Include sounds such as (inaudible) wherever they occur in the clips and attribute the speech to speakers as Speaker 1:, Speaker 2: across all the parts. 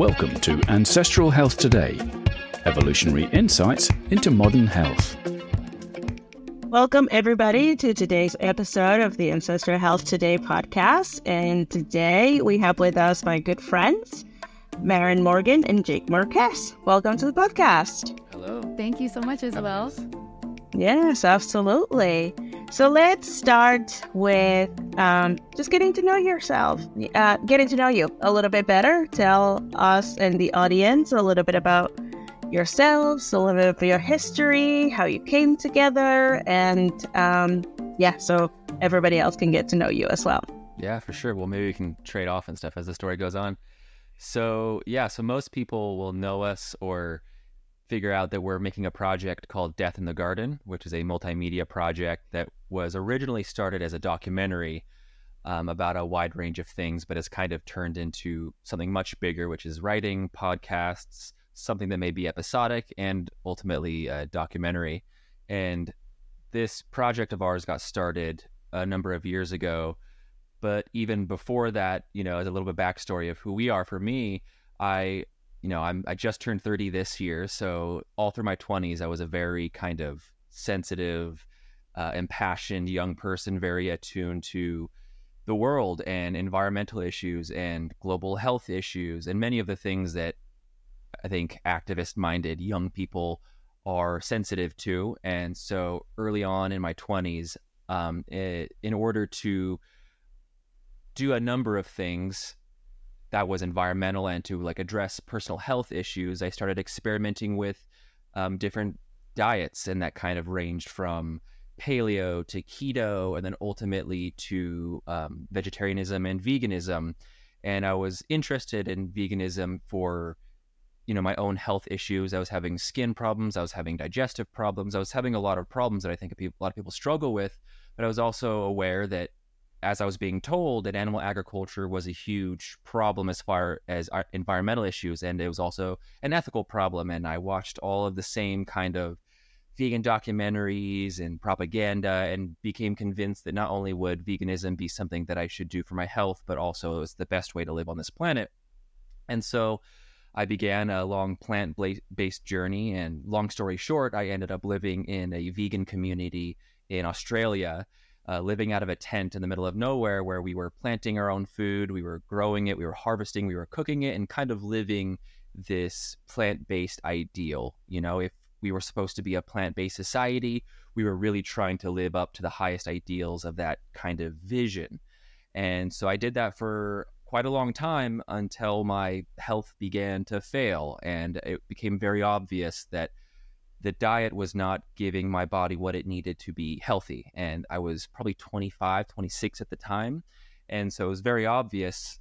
Speaker 1: Welcome to Ancestral Health Today, evolutionary insights into modern health.
Speaker 2: Welcome, everybody, to today's episode of the Ancestral Health Today podcast. And today we have with us my good friends, Maren Morgan and Jake Marquez. Welcome to the podcast.
Speaker 3: Hello. Thank you so much, Isabel.
Speaker 2: Yes, absolutely. So let's start with um, just getting to know yourself, uh, getting to know you a little bit better. Tell us and the audience a little bit about yourselves, a little bit of your history, how you came together, and um, yeah, so everybody else can get to know you as well.
Speaker 4: Yeah, for sure. Well, maybe we can trade off and stuff as the story goes on. So, yeah, so most people will know us or figure out that we're making a project called Death in the Garden, which is a multimedia project that was originally started as a documentary um, about a wide range of things, but has kind of turned into something much bigger, which is writing, podcasts, something that may be episodic, and ultimately a documentary. And this project of ours got started a number of years ago. But even before that, you know, as a little bit backstory of who we are, for me, I you know, I'm I just turned 30 this year, so all through my 20s I was a very kind of sensitive, uh, impassioned young person, very attuned to the world and environmental issues and global health issues and many of the things that I think activist-minded young people are sensitive to. And so early on in my 20s, um, it, in order to do a number of things that was environmental and to like address personal health issues, I started experimenting with um, different diets, and that kind of ranged from paleo to keto, and then ultimately to um, vegetarianism and veganism. And I was interested in veganism for you know my own health issues. I was having skin problems, I was having digestive problems, I was having a lot of problems that I think a, a lot of people struggle with. But I was also aware that as I was being told, that animal agriculture was a huge problem as far as environmental issues, and it was also an ethical problem. And I watched all of the same kind of vegan documentaries and propaganda, and became convinced that not only would veganism be something that I should do for my health, but also it was the best way to live on this planet. And so I began a long plant based journey. And long story short, I ended up living in a vegan community in Australia uh, living out of a tent in the middle of nowhere where we were planting our own food, we were growing it, we were harvesting, we were cooking it, and kind of living this plant based ideal. You know, if we were supposed to be a plant based society, we were really trying to live up to the highest ideals of that kind of vision. And so I did that for quite a long time until my health began to fail. And it became very obvious that the diet was not giving my body what it needed to be healthy. And I was probably 25, 26 at the time. And so it was very obvious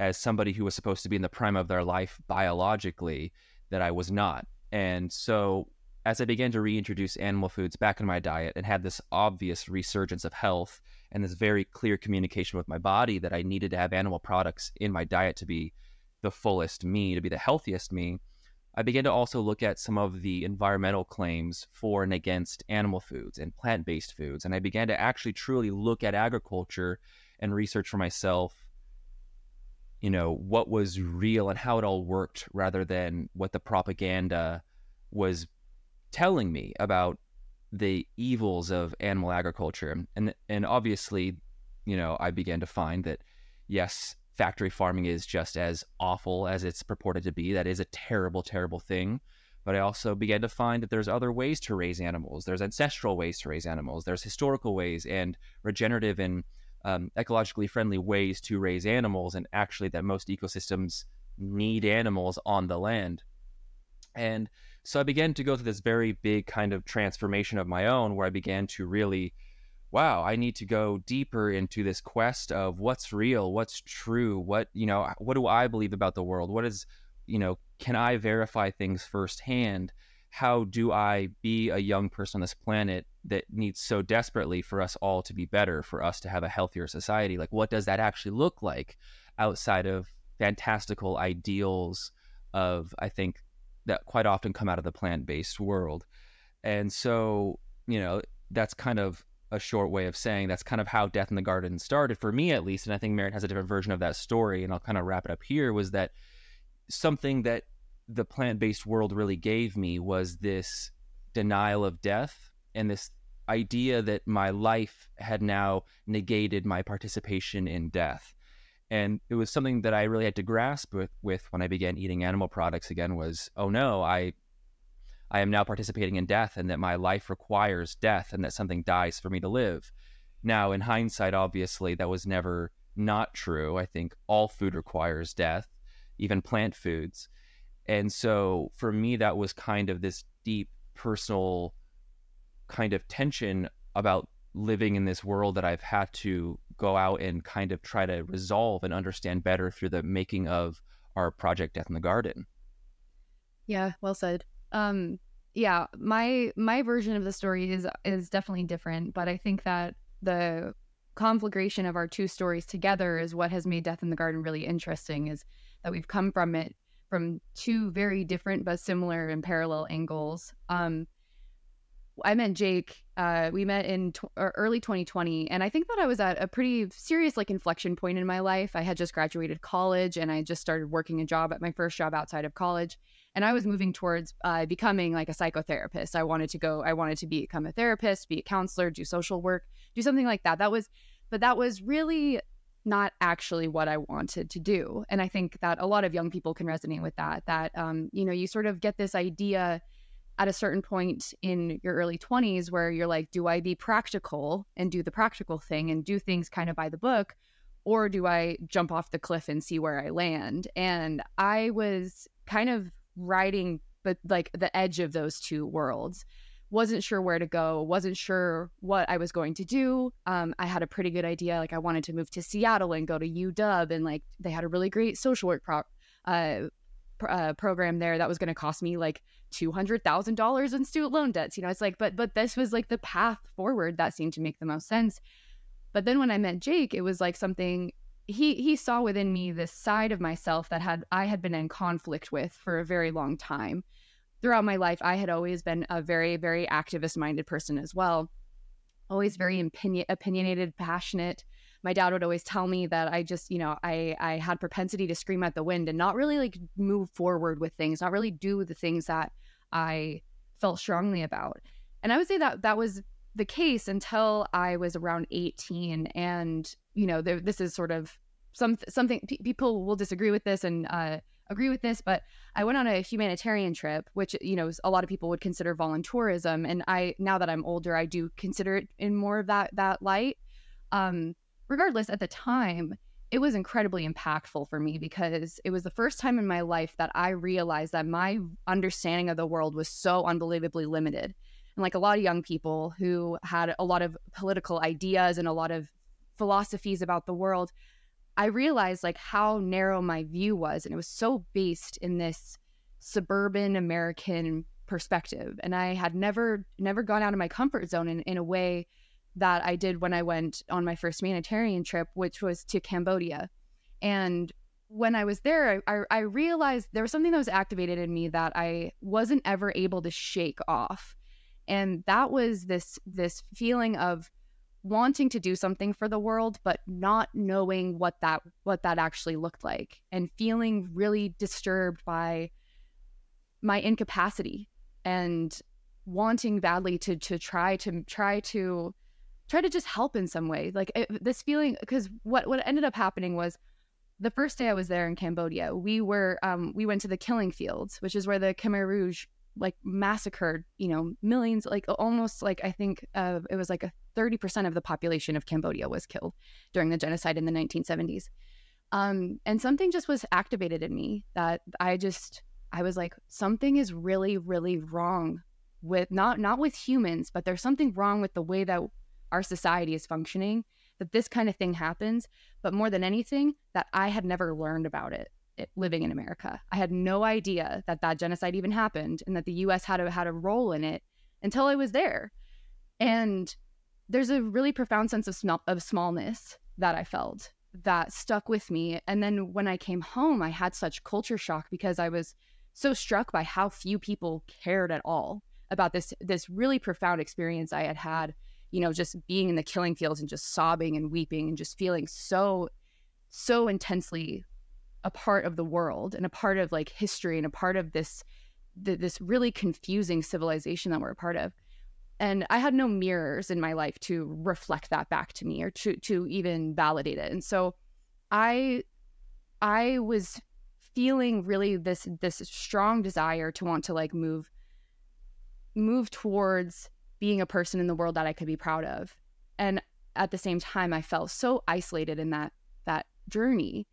Speaker 4: as somebody who was supposed to be in the prime of their life biologically that I was not. And so as I began to reintroduce animal foods back in my diet and had this obvious resurgence of health and this very clear communication with my body that I needed to have animal products in my diet to be the fullest me, to be the healthiest me, I began to also look at some of the environmental claims for and against animal foods and plant based foods. And I began to actually truly look at agriculture and research for myself, you know, what was real and how it all worked rather than what the propaganda was telling me about the evils of animal agriculture. And and obviously, you know, I began to find that yes, factory farming is just as awful as it's purported to be. That is a terrible, terrible thing. But I also began to find that there's other ways to raise animals. There's ancestral ways to raise animals. There's historical ways and regenerative and um, ecologically friendly ways to raise animals. And actually, that most ecosystems need animals on the land. And so I began to go through this very big kind of transformation of my own where I began to really wow, I need to go deeper into this quest of what's real, what's true, what, you know, what do I believe about the world? What is, you know, can I verify things firsthand? How do I be a young person on this planet that needs so desperately for us all to be better, for us to have a healthier society? Like, what does that actually look like outside of fantastical ideals of, I think, that quite often come out of the plant based world? And so, you know, that's kind of a short way of saying that's kind of how Death in the Garden started for me at least, and I think Maren has a different version of that story, and I'll kind of wrap it up here. Was that something that the plant-based world really gave me was this denial of death and this idea that my life had now negated my participation in death. And it was something that i really had to grasp with, with when i began eating animal products again was oh no i i am now participating in death and that my life requires death and that something dies for me to live. Now in hindsight obviously that was never not true. I think all food requires death even plant foods and so for me that was kind of this deep personal kind of tension about living in this world that I've had to go out and kind of try to resolve and understand better through the making of our project Death in the Garden.
Speaker 3: Yeah, well said. Um yeah, my my version of the story is is definitely different, but I think that the conflagration of our two stories together is what has made Death in the Garden really interesting is that we've come from it from two very different but similar and parallel angles. Um I met Jake. Uh, we met in tw- early 2020, and I think that I was at a pretty serious like inflection point in my life. I had just graduated college, and I just started working a job at my first job outside of college, and I was moving towards uh, becoming like a psychotherapist. I wanted to go. I wanted to become a therapist, be a counselor, do social work, do something like that. That was, but that was really not actually what I wanted to do. And I think that a lot of young people can resonate with that. That um, you know, you sort of get this idea at a certain point in your early 20s where you're like, do I be practical and do the practical thing and do things kind of by the book? Or do I jump off the cliff and see where I land? And I was kind of riding but like the edge of those two worlds wasn't sure where to go wasn't sure what i was going to do um, i had a pretty good idea like i wanted to move to seattle and go to uw and like they had a really great social work pro- uh, uh, program there that was going to cost me like two hundred thousand dollars in student loan debts. You know, it's like, but but this was like the path forward that seemed to make the most sense. But then when I met Jake, it was like something he he saw within me this side of myself that had I had been in conflict with for a very long time. Throughout my life, I had always been a very very activist minded person as well. Always very opinion, opinionated, passionate my dad would always tell me that I just, you know, I I had propensity to scream at the wind and not really like move forward with things, not really do the things that I felt strongly about. And I would say that that was the case until I was around 18 and you know, there, this is sort of some something p- people will disagree with this and uh, agree with this, but I went on a humanitarian trip, which you know a lot of people would consider voluntourism, and I now that I'm older, I do consider it in more of that that light. Um, regardless, at the time, it was incredibly impactful for me because it was the first time in my life that I realized that my understanding of the world was so unbelievably limited. And like a lot of young people who had a lot of political ideas and a lot of philosophies about the world, I realized like how narrow my view was. And it was so based in this suburban American perspective. And I had never, never gone out of my comfort zone in, in a way that I did when I went on my first humanitarian trip, which was to Cambodia. And when I was there, I, I realized there was something that was activated in me that I wasn't ever able to shake off. And that was this this feeling of wanting to do something for the world but not knowing what that what that actually looked like and feeling really disturbed by my incapacity and wanting badly to to try to try to try to just help in some way. Like it, this feeling, because what what ended up happening was the first day I was there in Cambodia, we were um, we went to the killing fields, which is where the Khmer Rouge like massacred, you know, millions, like almost like I think uh, it was like a thirty percent of the population of Cambodia was killed during the genocide in the 1970s. Um, and something just was activated in me that I just I was like, something is really, really wrong with not not with humans, but there's something wrong with the way that our society is functioning, that this kind of thing happens. But more than anything, that I had never learned about it, it living in America. I had no idea that that genocide even happened and that the U.S. had a, had a role in it until I was there. And there's a really profound sense of of smallness that I felt that stuck with me. And then when I came home, I had such culture shock because I was so struck by how few people cared at all about this this really profound experience I had had you know, just being in the killing fields and just sobbing and weeping and just feeling so, so intensely a part of the world and a part of like history and a part of this this really confusing civilization that we're a part of and i had no mirrors in my life to reflect that back to me or to to even validate it and so i i was feeling really this this strong desire to want to like move move towards being a person in the world that I could be proud of. And at the same time I felt so isolated in that that journey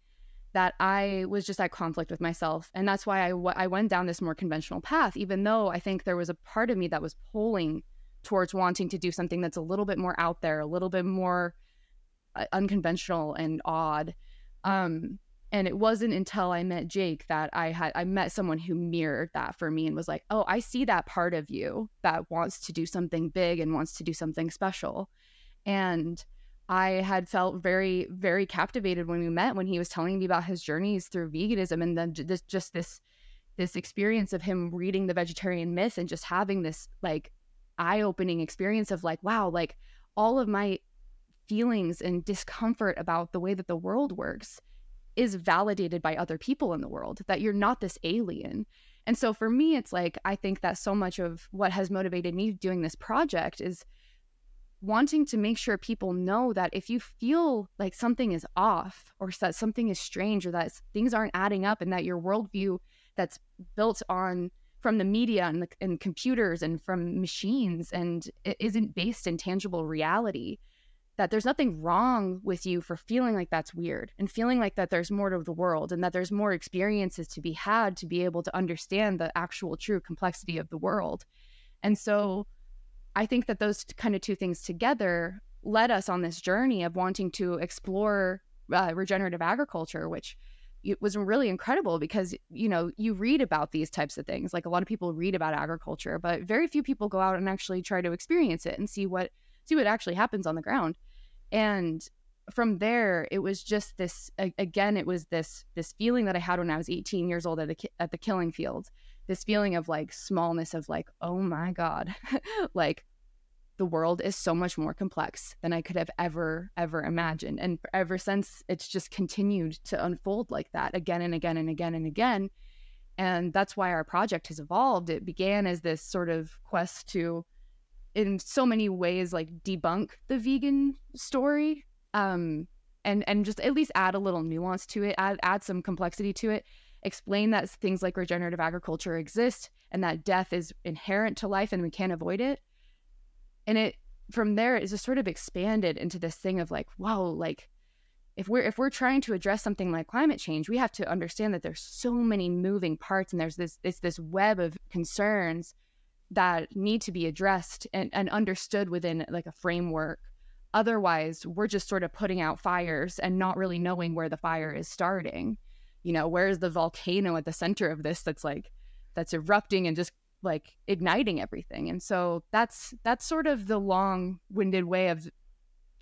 Speaker 3: that I was just at conflict with myself. And that's why I, w- I went down this more conventional path, even though I think there was a part of me that was pulling towards wanting to do something that's a little bit more out there, a little bit more uh, unconventional and odd. Um, and it wasn't until I met Jake that I had I met someone who mirrored that for me and was like, "Oh, I see that part of you that wants to do something big and wants to do something special." And I had felt very very captivated when we met when he was telling me about his journeys through veganism and then this just this this experience of him reading the vegetarian myth and just having this like eye-opening experience of like, wow, like all of my feelings and discomfort about the way that the world works is validated by other people in the world, that you're not this alien. And so for me, it's like, I think that so much of what has motivated me doing this project is wanting to make sure people know that if you feel like something is off or that something is strange or that things aren't adding up and that your worldview that's built on from the media and, the, and computers and from machines and it isn't based in tangible reality that there's nothing wrong with you for feeling like that's weird and feeling like that there's more to the world and that there's more experiences to be had to be able to understand the actual true complexity of the world. And so I think that those kind of two things together led us on this journey of wanting to explore uh, regenerative agriculture, which it was really incredible because you know you read about these types of things like a lot of people read about agriculture but very few people go out and actually try to experience it and see what see what actually happens on the ground. And from there it was just this again it was this this feeling that i had when i was 18 years old at the at the killing field this feeling of like smallness of like oh my god (laughs) like the world is so much more complex than i could have ever ever imagined. And ever since it's just continued to unfold like that again and again and again and again. And that's why our project has evolved. It began as this sort of quest to in so many ways like debunk the vegan story um and and just at least add a little nuance to it add add some complexity to it explain that things like regenerative agriculture exist and that death is inherent to life and we can't avoid it and it from there is just sort of expanded into this thing of like wow like if we're if we're trying to address something like climate change we have to understand that there's so many moving parts and there's this it's this web of concerns that need to be addressed and, and understood within like a framework. Otherwise we're just sort of putting out fires and not really knowing where the fire is starting. You know where's the volcano at the center of this that's like that's erupting and just like igniting everything and so that's that's sort of the long-winded way of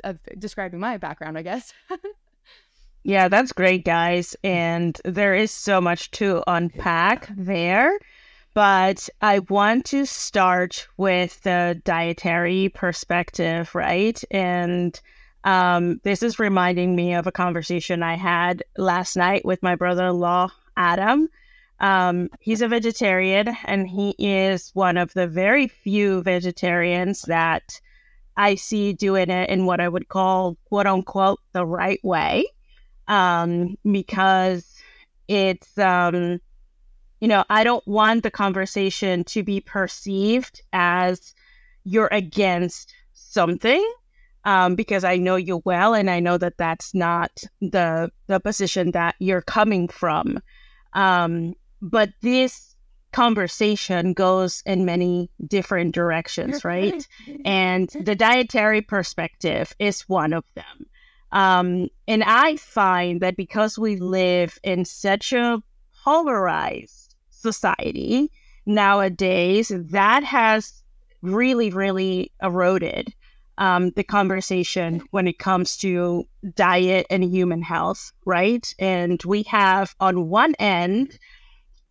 Speaker 3: of describing my background i guess (laughs)
Speaker 2: yeah that's great guys and there is so much to unpack there but I want to start with the dietary perspective, right? And um, this is reminding me of a conversation I had last night with my brother in law, Adam. Um, he's a vegetarian and he is one of the very few vegetarians that I see doing it in what I would call, quote unquote, the right way. Um, because it's, um, you know, I don't want the conversation to be perceived as you're against something um, because I know you well, and I know that that's not the the position that you're coming from. Um, but this conversation goes in many different directions, right? and the dietary perspective is one of them. Um, and I find that because we live in such a polarized society nowadays, that has really, really eroded um, the conversation when it comes to diet and human health, right? And we have on one end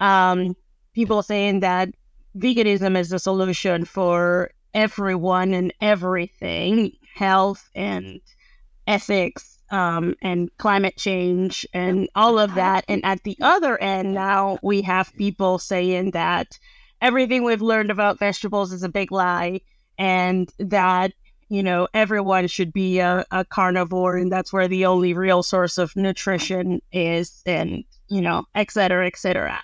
Speaker 2: um, people saying that veganism is the solution for everyone and everything, health and ethics um, and climate change and all of that. And at the other end, now we have people saying that everything we've learned about vegetables is a big lie and that you know everyone should be a, a carnivore and that's where the only real source of nutrition is and you know et cetera et cetera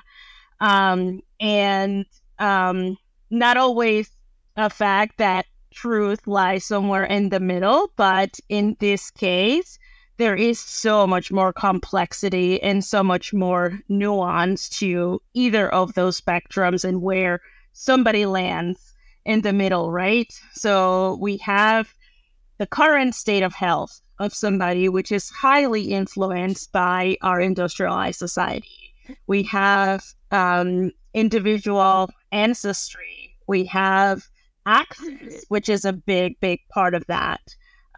Speaker 2: um, and um, not always a fact that truth lies somewhere in the middle but in this case there is so much more complexity and so much more nuance to either of those spectrums and where somebody lands in the middle, right? So we have the current state of health of somebody, which is highly influenced by our industrialized society. We have um, individual ancestry. We have access, which is a big, big part of that.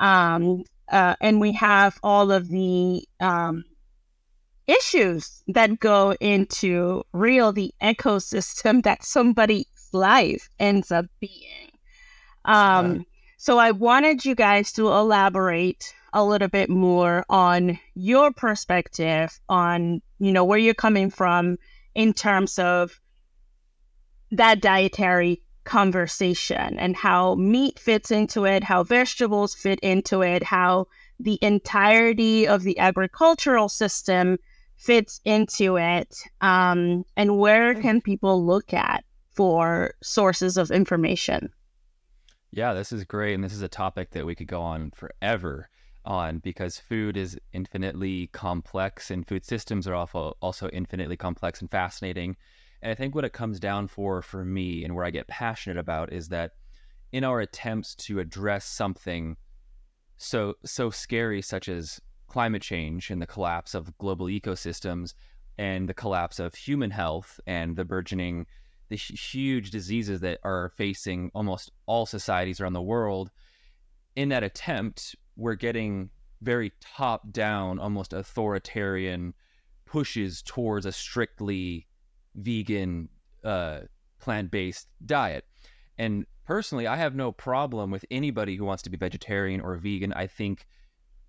Speaker 2: Um, uh, and we have all of the um, issues that go into real the ecosystem that somebody's life ends up being. Um, So I wanted you guys to elaborate a little bit more on your perspective on you know where you're coming from in terms of that dietary conversation and how meat fits into it, how vegetables fit into it, how the entirety of the agricultural system fits into it, um, and where can people look at for sources of information?
Speaker 4: Yeah, this is great. And this is a topic that we could go on forever on because food is infinitely complex and food systems are also, infinitely complex and fascinating. And I think what it comes down for for me and where I get passionate about is that in our attempts to address something so so scary such as climate change and the collapse of global ecosystems and the collapse of human health and the burgeoning the huge diseases that are facing almost all societies around the world in that attempt we're getting very top down almost authoritarian pushes towards a strictly vegan, uh, plant based diet. And personally, I have no problem with anybody who wants to be vegetarian or vegan. I think,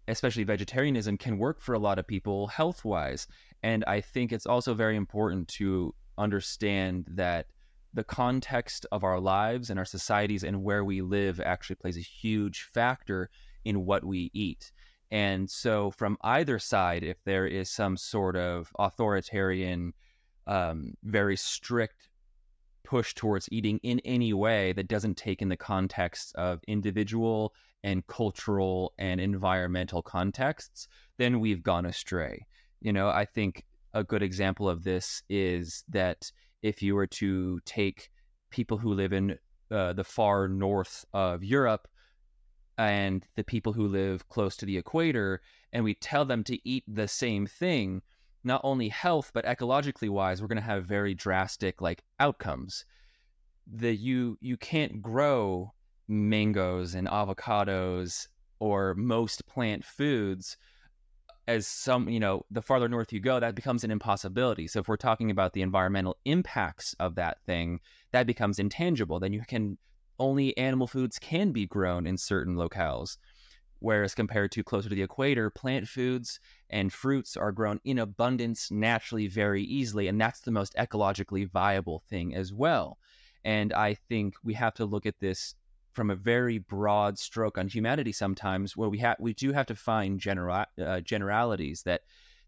Speaker 4: especially vegetarianism, can work for a lot of people health wise. And I think it's also very important to understand that the context of our lives and our societies and where we live actually plays a huge factor in what we eat. And so, from either side, if there is some sort of authoritarian um, very strict push towards eating in any way that doesn't take in the context of individual and cultural and environmental contexts, then we've gone astray. You know, I think a good example of this is that if you were to take people who live in uh, the far north of Europe and the people who live close to the equator, and we tell them to eat the same thing, not only health but ecologically wise we're going to have very drastic like outcomes. That you you can't grow mangoes and avocados or most plant foods as some you know the farther north you go that becomes an impossibility. So if we're talking about the environmental impacts of that thing that becomes intangible. Then you can only animal foods can be grown in certain locales whereas compared to closer to the equator, plant foods and fruits are grown in abundance naturally very easily. And that's the most ecologically viable thing as well. And I think we have to look at this from a very broad stroke on humanity sometimes where we have we do have to find genera- uh, generalities that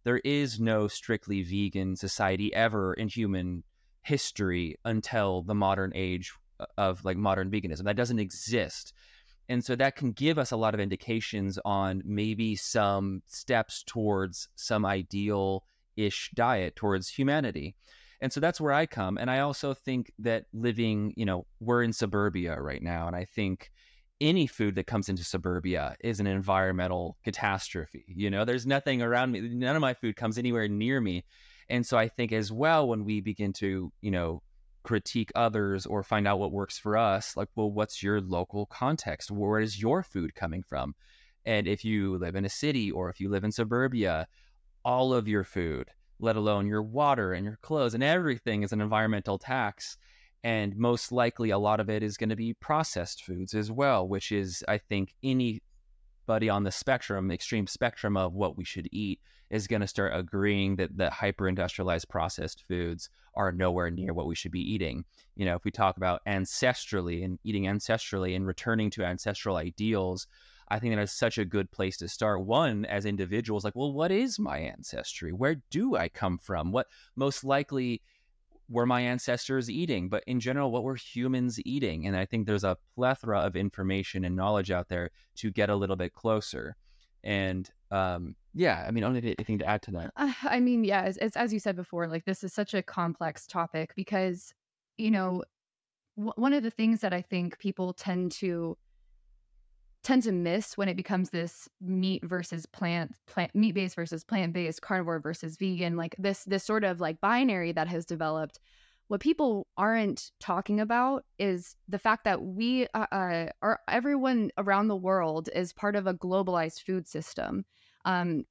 Speaker 4: there is no strictly vegan society ever in human history until the modern age of like modern veganism that doesn't exist and so that can give us a lot of indications on maybe some steps towards some ideal ish diet towards humanity. And so that's where I come. And I also think that living, you know, we're in suburbia right now. And I think any food that comes into suburbia is an environmental catastrophe. You know, there's nothing around me, none of my food comes anywhere near me. And so I think as well, when we begin to, you know, critique others or find out what works for us like well what's your local context? Where is your food coming from? And if you live in a city or if you live in suburbia all of your food let alone your water and your clothes and everything is an environmental tax and most likely a lot of it is going to be processed foods as well which is i think any everybody on the spectrum, extreme spectrum of what we should eat, is going to start agreeing that the hyper industrialized processed foods are nowhere near what we should be eating. You know, if we talk about ancestrally and eating ancestrally and returning to ancestral ideals, I think that is such a good place to start. One, as individuals, like, well, what is my ancestry? Where do I come from? What most likely were my ancestors eating? But in general, what were humans eating? And I think there's a plethora of information and knowledge out there to get a little bit closer. And um, yeah, I mean, only anything to add to that.
Speaker 3: Uh, I mean, yeah, as, you said before, like this is such a complex topic because, you know, w- one of the things that I think people tend to tend to miss when it becomes this meat versus plant plant meat based versus plant based carnivore versus vegan like this this sort of like binary that has developed. What people aren't talking about is the fact that we uh, uh are everyone around the world is part of a globalized food system. Um,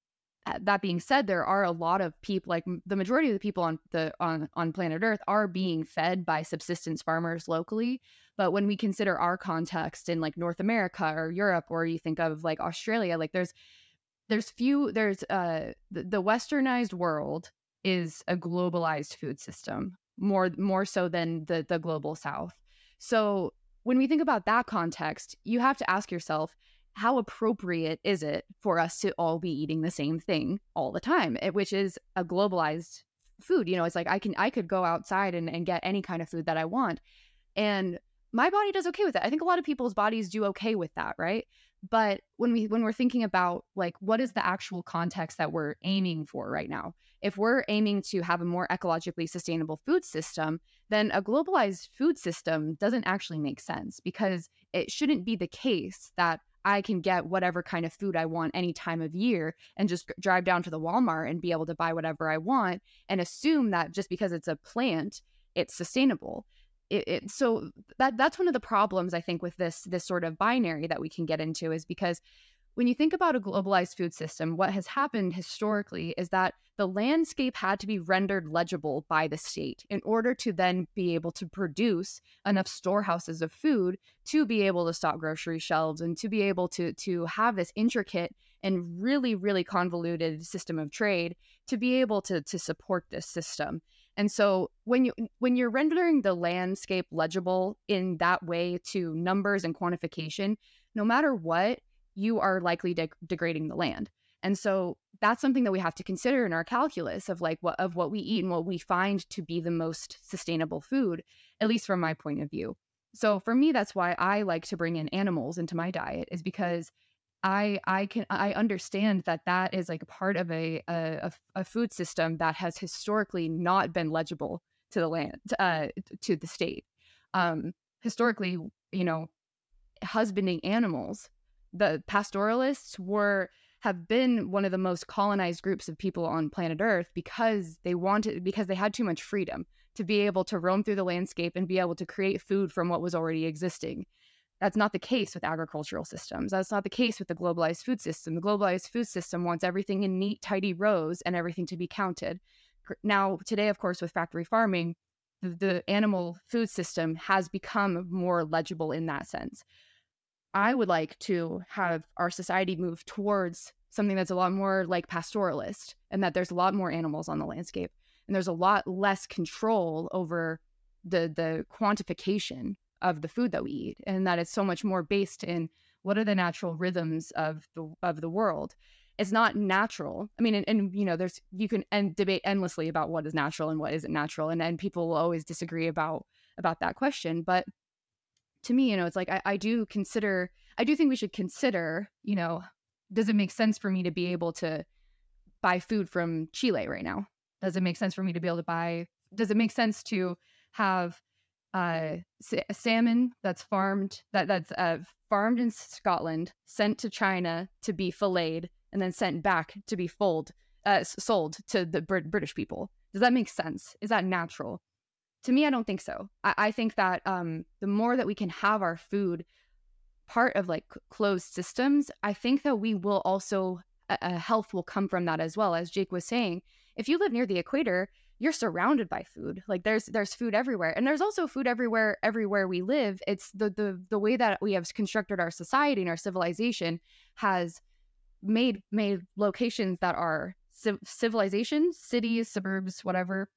Speaker 3: that being said, there are a lot of people, like the majority of the people on the on on planet Earth, are being fed by subsistence farmers locally. But when we consider our context in like North America or Europe, or you think of like Australia, like there's there's few there's uh the, the westernized world is a globalized food system more more so than the the global south. So when we think about that context, you have to ask yourself how appropriate is it for us to all be eating the same thing all the time, eh, which is a globalized food. You know, it's like I can I could go outside and, and get any kind of food that I want. And my body does okay with it. I think a lot of people's bodies do okay with that, right? But when we when we're thinking about like what is the actual context that we're aiming for right now? If we're aiming to have a more ecologically sustainable food system, then a globalized food system doesn't actually make sense because it shouldn't be the case that I can get whatever kind of food I want any time of year and just drive down to the Walmart and be able to buy whatever I want and assume that just because it's a plant, it's sustainable. It, it, so that that's one of the problems I think with this this sort of binary that we can get into is because when you think about a globalized food system, what has happened historically is that the landscape had to be rendered legible by the state in order to then be able to produce enough storehouses of food to be able to stock grocery shelves and to be able to to have this intricate and really really convoluted system of trade to be able to to support this system. And so when you when you're rendering the landscape legible in that way to numbers and quantification, no matter what, you are likely de- degrading the land. And so that's something that we have to consider in our calculus of like what of what we eat and what we find to be the most sustainable food, at least from my point of view. So for me, that's why I like to bring in animals into my diet, is because I I can I understand that that is like a part of a a, a food system that has historically not been legible to the land uh, to the state. Um, historically, you know, husbanding animals the pastoralists were have been one of the most colonized groups of people on planet Earth because they wanted because they had too much freedom to be able to roam through the landscape and be able to create food from what was already existing. That's not the case with agricultural systems. That's not the case with the globalized food system. The globalized food system wants everything in neat, tidy rows and everything to be counted. Now, today, of course, with factory farming, the, the animal food system has become more legible in that sense. I would like to have our society move towards something that's a lot more like pastoralist and that there's a lot more animals on the landscape and there's a lot less control over the the quantification of the food that we eat and that it's so much more based in what are the natural rhythms of the of the world. It's not natural. I mean and, and you know there's you can and debate endlessly about what is natural and what isn't natural and and people will always disagree about about that question but to me, you know, it's like I, I do consider, I do think we should consider, you know, does it make sense for me to be able to buy food from Chile right now? Does it make sense for me to be able to buy? Does it make sense to have uh, salmon that's farmed that that's uh, farmed in Scotland, sent to China to be filleted, and then sent back to be fold, uh, sold to the Br- British people? Does that make sense? Is that natural? To me, I don't think so. I, I think that um, the more that we can have our food part of like closed systems, I think that we will also, uh, health will come from that as well. As Jake was saying, if you live near the equator, you're surrounded by food like there's there's food everywhere and there's also food everywhere everywhere we live it's the the the way that we have constructed our society and our civilization has made made locations that are civ- civilizations cities suburbs whatever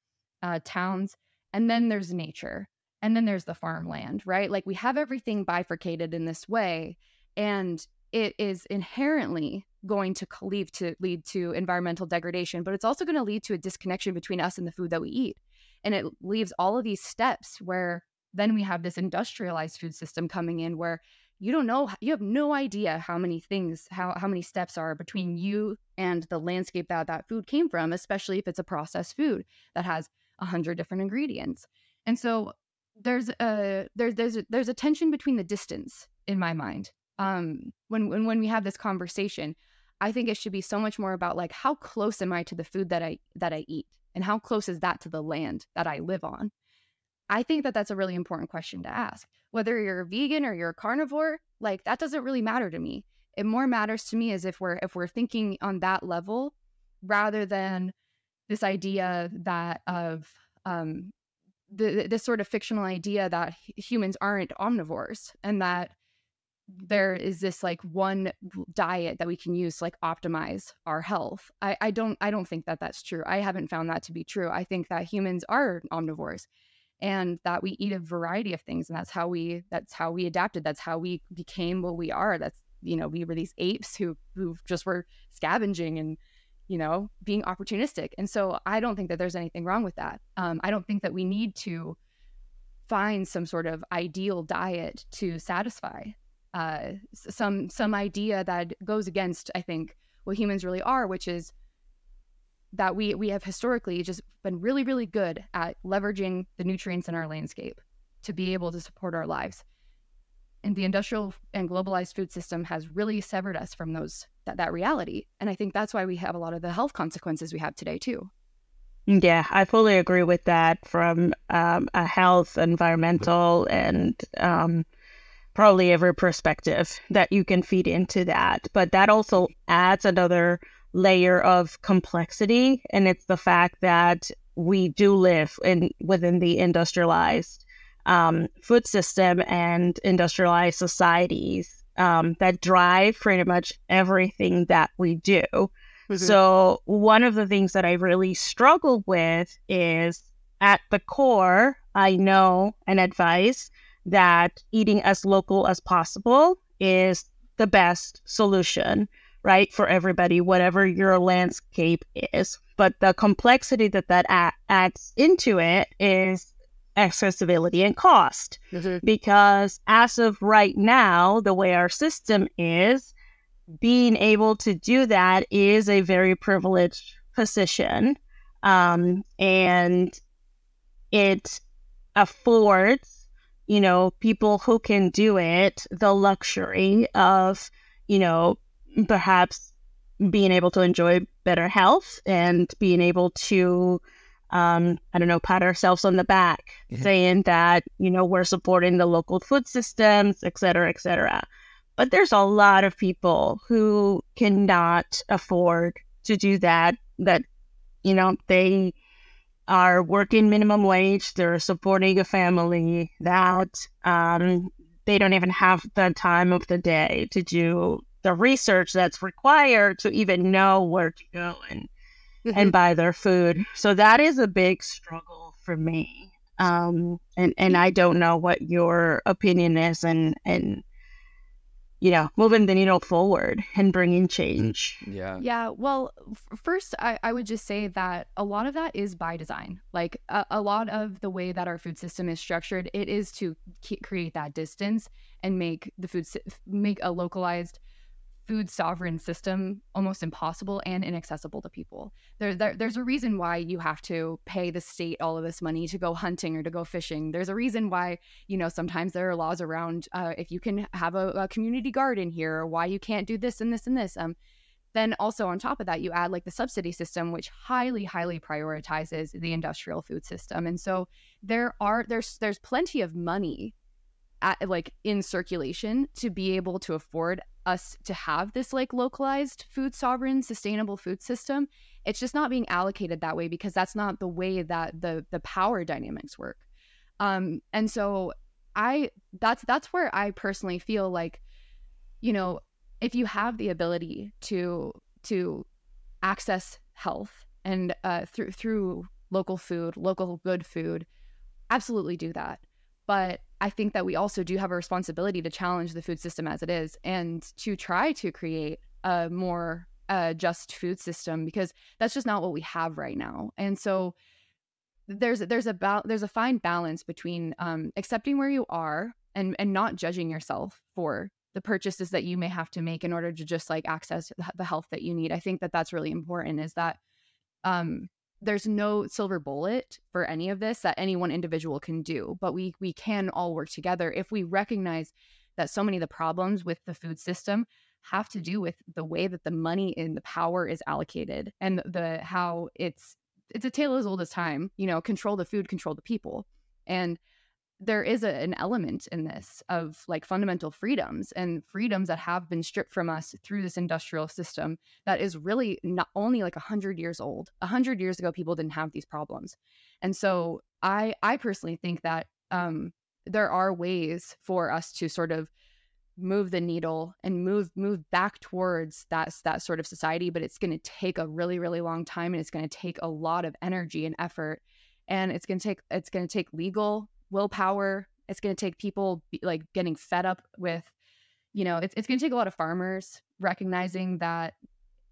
Speaker 3: uh, towns and then there's nature and then there's the farmland right like we have everything bifurcated in this way and it is inherently going to lead to lead to environmental degradation, but it's also going to lead to a disconnection between us and the food that we eat. And it leaves all of these steps where then we have this industrialized food system coming in where you don't know you have no idea how many things how how many steps are between you and the landscape that that food came from especially if it's a processed food that has a hundred different ingredients. And so there's a there's there's a, there's a tension between the distance in my mind. Um, when, when when we have this conversation i think it should be so much more about like how close am i to the food that i that i eat? And how close is that to the land that i live on? I think that that's a really important question to ask. Whether you're a vegan or you're a carnivore like that doesn't really matter to me. It more matters to me is if we're if we're thinking on that level rather than this idea that of um, the, this sort of fictional idea that humans aren't omnivores and that there is this like one diet that we can use to like optimize our health. I, I don't i don't think that that's true. I haven't found that to be true. I think that humans are omnivores and that we eat a variety of things and that's how we that's how we adapted. That's how we became what we are. That's you know we were these apes who who just were scavenging and you know being opportunistic and so i don't think that there's anything wrong with that um, i don't think that we need to find some sort of ideal diet to satisfy uh, some some idea that goes against I think what humans really are, which is that we we have historically just been really really good at leveraging the nutrients in our landscape to be able to support our lives. And the industrial and globalized food system has really severed us from those that, that reality. And I think that's why we have a lot of the health consequences we have today too.
Speaker 2: Yeah, I fully agree with that from um, a health, environmental, and um, probably every perspective that you can feed into that. But that also adds another layer of complexity. And it's the fact that we do live in within the industrialized um, food system and industrialized societies um, that drive pretty much everything that we do. Mm-hmm. So, one of the things that I really struggle with is at the core, I know and advise that eating as local as possible is the best solution, right, for everybody, whatever your landscape is. But the complexity that that adds into it is accessibility and cost. Mm-hmm. Because as of right now, the way our system is, being able to do that is a very privileged position. Um, and it affords you know, people who can do it the luxury of, you know, perhaps being able to enjoy better health and being able to, um, I don't know, pat ourselves on the back, mm-hmm. saying that, you know, we're supporting the local food systems, et cetera, et cetera. But there's a lot of people who cannot afford to do that, that, you know, they, are working minimum wage, they're supporting a family that um, they don't even have the time of the day to do the research that's required to even know where to go and mm-hmm. and buy their food. So that is a big struggle for me. Um, and and I don't know what your opinion is and and you know, moving the needle forward and bringing change.
Speaker 4: Yeah.
Speaker 3: Yeah. Well, f- first, I, I would just say that a lot of that is by design. Like a, a lot of the way that our food system is structured, it is to create that distance and make the food, si- make a localized food sovereign system almost impossible and inaccessible to people. There, there, there's a reason why you have to pay the state all of this money to go hunting or to go fishing. There's a reason why, you know, sometimes there are laws around uh, if you can have a, a, community garden here or why you can't do this and this and this. Um, then also on top of that, you add like the subsidy system, which highly, highly prioritizes the industrial food system. And so there are there's there's plenty of money at, like in circulation to be able to afford us to have this like localized food sovereign sustainable food system it's just not being allocated that way because that's not the way that the the power dynamics work um and so i that's that's where i personally feel like you know if you have the ability to to access health and uh, through through local food, local good food, absolutely do that. But I think that we also do have a responsibility to challenge the food system as it is and to try to create a more uh, just food system because that's just not what we have right now. And so there's there's a ba- there's a fine balance between um, accepting where you are and and not judging yourself for the purchases that you may have to make in order to just like access the health that you need. I think that that's really important is that um there's no silver bullet for any of this that any one individual can do, but we we can all work together if we recognize that so many of the problems with the food system have to do with the way that the money and the power is allocated and the how it's it's a tale as old as time, you know, control the food, control the people. And there is a, an element in this of like fundamental freedoms and freedoms that have been stripped from us through this industrial system that is really not only like 100 years old 100 years ago people didn't have these problems. And so i i personally think that um there are ways for us to sort of move the needle and move move back towards that that sort of society but it's going to take a really really long time and it's going to take a lot of energy and effort and it's going to take it's going to take legal willpower. It's going to take people like getting fed up with, you know, it's, it's going to take a lot of farmers recognizing that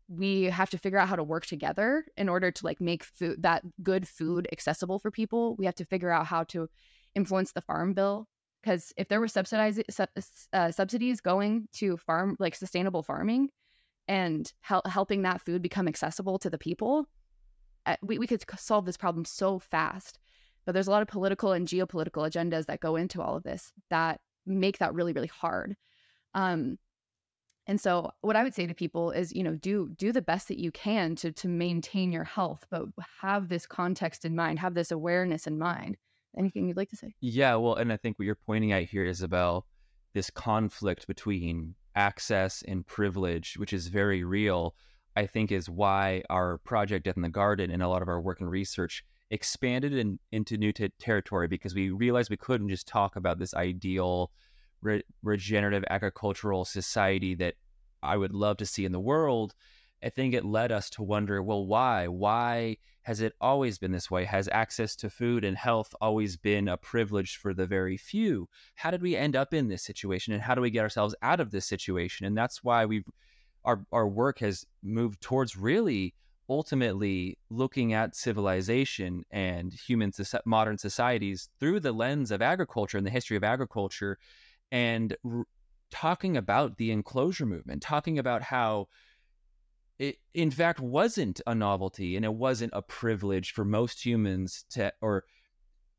Speaker 3: we have to figure out how to work together in order to like make food that good food accessible for people. We have to figure out how to influence the farm bill because if there were subsidized uh, subsidies going to farm like sustainable farming and hel- helping that food become accessible to the people, uh, we, we could solve this problem so fast. But there's a lot of political and geopolitical agendas that go into all of this that make that really, really hard. Um, and so what I would say to people is, you know, do do the best that you can to to maintain your health, but have this context in mind, have this awareness in mind. Anything you'd like to say?
Speaker 4: Yeah, well, and I think what you're pointing at here, Isabel, this conflict between access and privilege, which is very real, I think is why our project Death in the Garden and a lot of our work and research expanded in, into new t- territory because we realized we couldn't just talk about this ideal re- regenerative agricultural society that I would love to see in the world. I think it led us to wonder, well, why? Why has it always been this way? Has access to food and health always been a privilege for the very few? How did we end up in this situation and how do we get ourselves out of this situation? And that's why we've our our work has moved towards really ultimately looking at civilization and human modern societies through the lens of agriculture and the history of agriculture and r- talking about the enclosure movement talking about how it in fact wasn't a novelty and it wasn't a privilege for most humans to or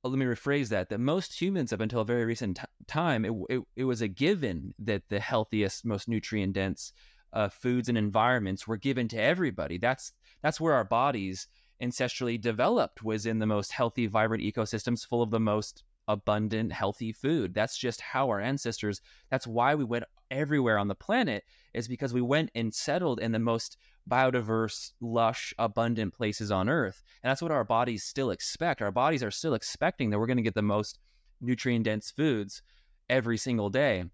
Speaker 4: uh, let me rephrase that that most humans up until a very recent t- time it, it, it was a given that the healthiest most nutrient dense uh, foods and environments were given to everybody. That's that's where our bodies ancestrally developed was in the most healthy, vibrant ecosystems full of the most abundant, healthy food. That's just how our ancestors. That's why we went everywhere on the planet is because we went and settled in the most biodiverse, lush, abundant places on Earth, and that's what our bodies still expect. Our bodies are still expecting that we're going to get the most nutrient dense foods every single day.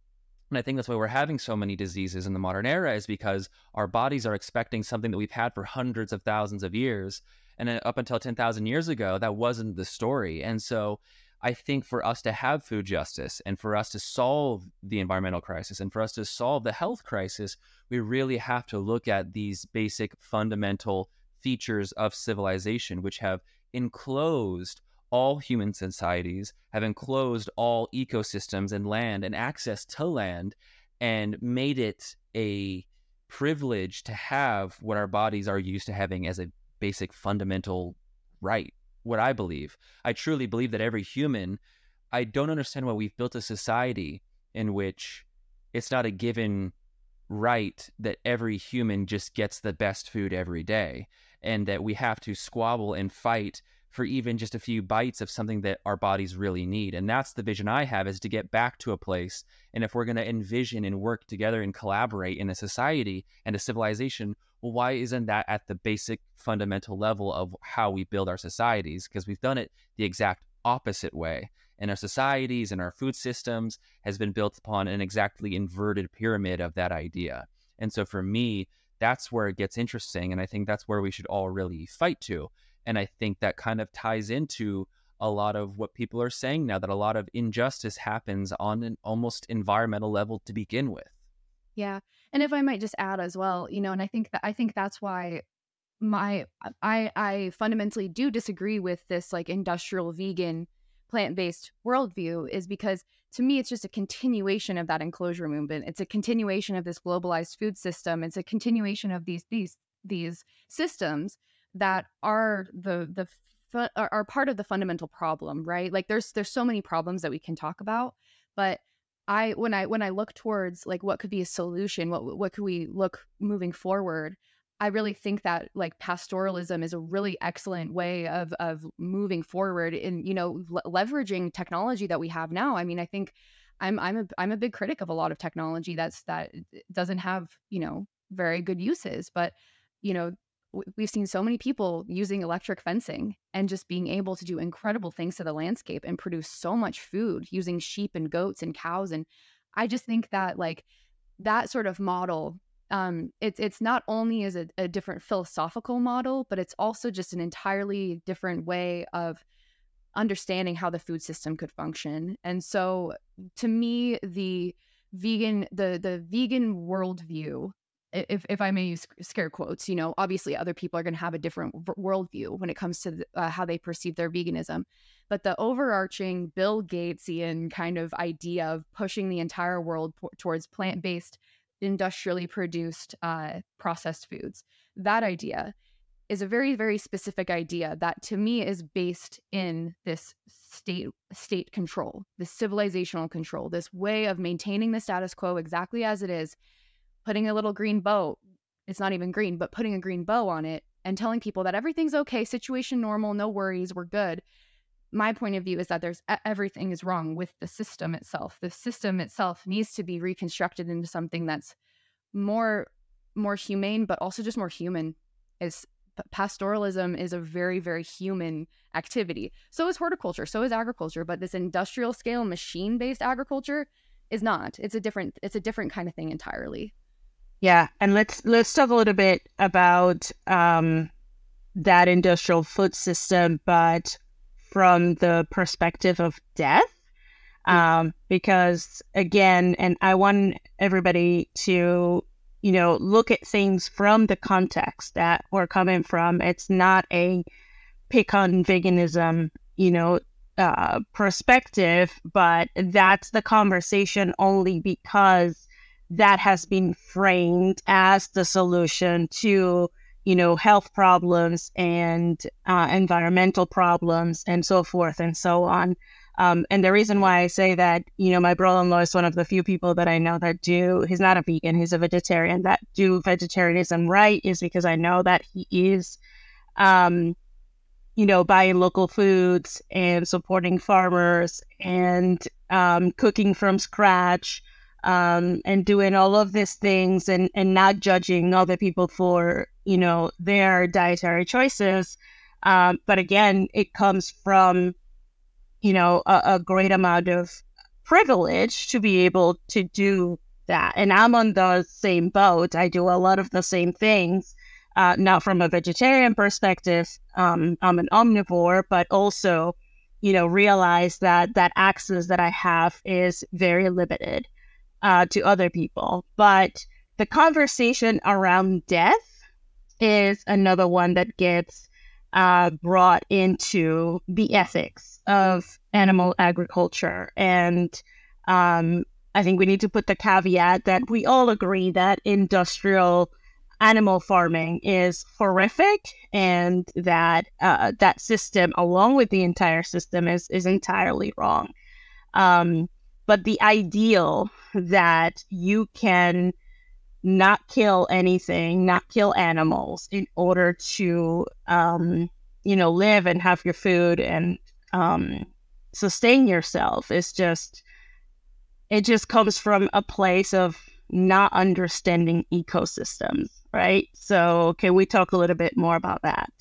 Speaker 4: And I think that's why we're having so many diseases in the modern era is because our bodies are expecting something that we've had for hundreds of thousands of years. And uh, up until 10,000 years ago, that wasn't the story. And so I think for us to have food justice and for us to solve the environmental crisis and for us to solve the health crisis, we really have to look at these basic fundamental features of civilization, which have enclosed all human societies have enclosed all ecosystems and land and access to land and made it a privilege to have what our bodies are used to having as a basic fundamental right. What I believe. I truly believe that every human, I don't understand why we've built a society in which it's not a given right that every human just gets the best food every day and that we have to squabble and fight for even just a few bites of something that our bodies really need. And that's the vision I have is to get back to a place. And if we're going to envision and work together and collaborate in a society and a civilization, well, why isn't that at the basic fundamental level of how we build our societies? Because we've done it the exact opposite way. And our societies and our food systems has been built upon an exactly inverted pyramid of that idea. And so for me, that's where it gets interesting. And I think that's where we should all really fight to and I think that kind of ties into a lot of what people are saying now that a lot of injustice happens on an almost environmental level to begin with.
Speaker 3: Yeah. And if I might just add as well, you know, and I think that I think that's why my I I fundamentally do disagree with this like industrial vegan plant-based worldview is because to me it's just a continuation of that enclosure movement. It's a continuation of this globalized food system. It's a continuation of these these these systems that are the the are part of the fundamental problem, right? Like there's there's so many problems that we can talk about, but I when I when I look towards like what could be a solution, what what could we look moving forward? I really think that like pastoralism is a really excellent way of of moving forward in you know leveraging technology that we have now. I mean, I think I'm I'm a I'm a big critic of a lot of technology that's that doesn't have you know very good uses, but you know we've seen so many people using electric fencing and just being able to do incredible things to the landscape and produce so much food using sheep and goats and cows. And i just think that like that sort of model um it's it's not only as a, a different philosophical model but it's also just an entirely different way of understanding how the food system could function. And so to me the vegan the the vegan worldview if, if I may use scare quotes, you know, obviously other people are going to have a different worldview when it comes to uh, how they perceive their veganism. But the overarching Bill Gatesian kind of idea of pushing the entire world p- towards plant based, industrially produced uh, processed foods, that idea is a very very specific idea that to me is based in this state state control this civilizational control this way of maintaining the status quo exactly as it is putting a little green bow it's not even green but putting a green bow on it and telling people that everything's okay situation normal no worries we're good. My point of view is that there's everything is wrong with the system itself. The system itself needs to be reconstructed into something that's more more humane but also just more human. Is pastoralism is a very very human activity. So is horticulture so is agriculture but this industrial scale machine based agriculture is not. It's a different it's a different kind of thing entirely
Speaker 2: yeah, and let's let's talk a little bit about um, that industrial food system, but from the perspective of death, um, because again, and I want everybody to you know look at things from the context that we're coming from. It's not a pick on veganism, you know, uh, perspective, but that's the conversation only because that has been framed as the solution to you know health problems and uh, environmental problems and so forth and so on. Um, and the reason why i say that you know my brother-in-law is one of the few people that i know that do he's not a vegan he's a vegetarian that do vegetarianism right is because i know that he is um, you know buying local foods and supporting farmers and um, cooking from scratch um, and doing all of these things and, and not judging other people for, you know, their dietary choices. Um, but again, it comes from, you know, a, a, great amount of privilege to be able to do that. And I'm on the same boat. I do a lot of the same things. Uh, not from a vegetarian perspective, um, I'm an omnivore, but also, you know, realize that that access that I have is very limited uh, to other people. But the conversation around death is another one that gets uh, brought into the ethics of animal agriculture. And um, I think we need to put the caveat that we all agree that industrial animal farming is horrific and that uh, that system, along with the entire system, is, is entirely wrong. Um, but the ideal that you can not kill anything, not kill animals in order to um, you know, live and have your food and um, sustain yourself. It's just, it just comes from a place of not understanding ecosystems, right? So, can we talk a little bit more about that?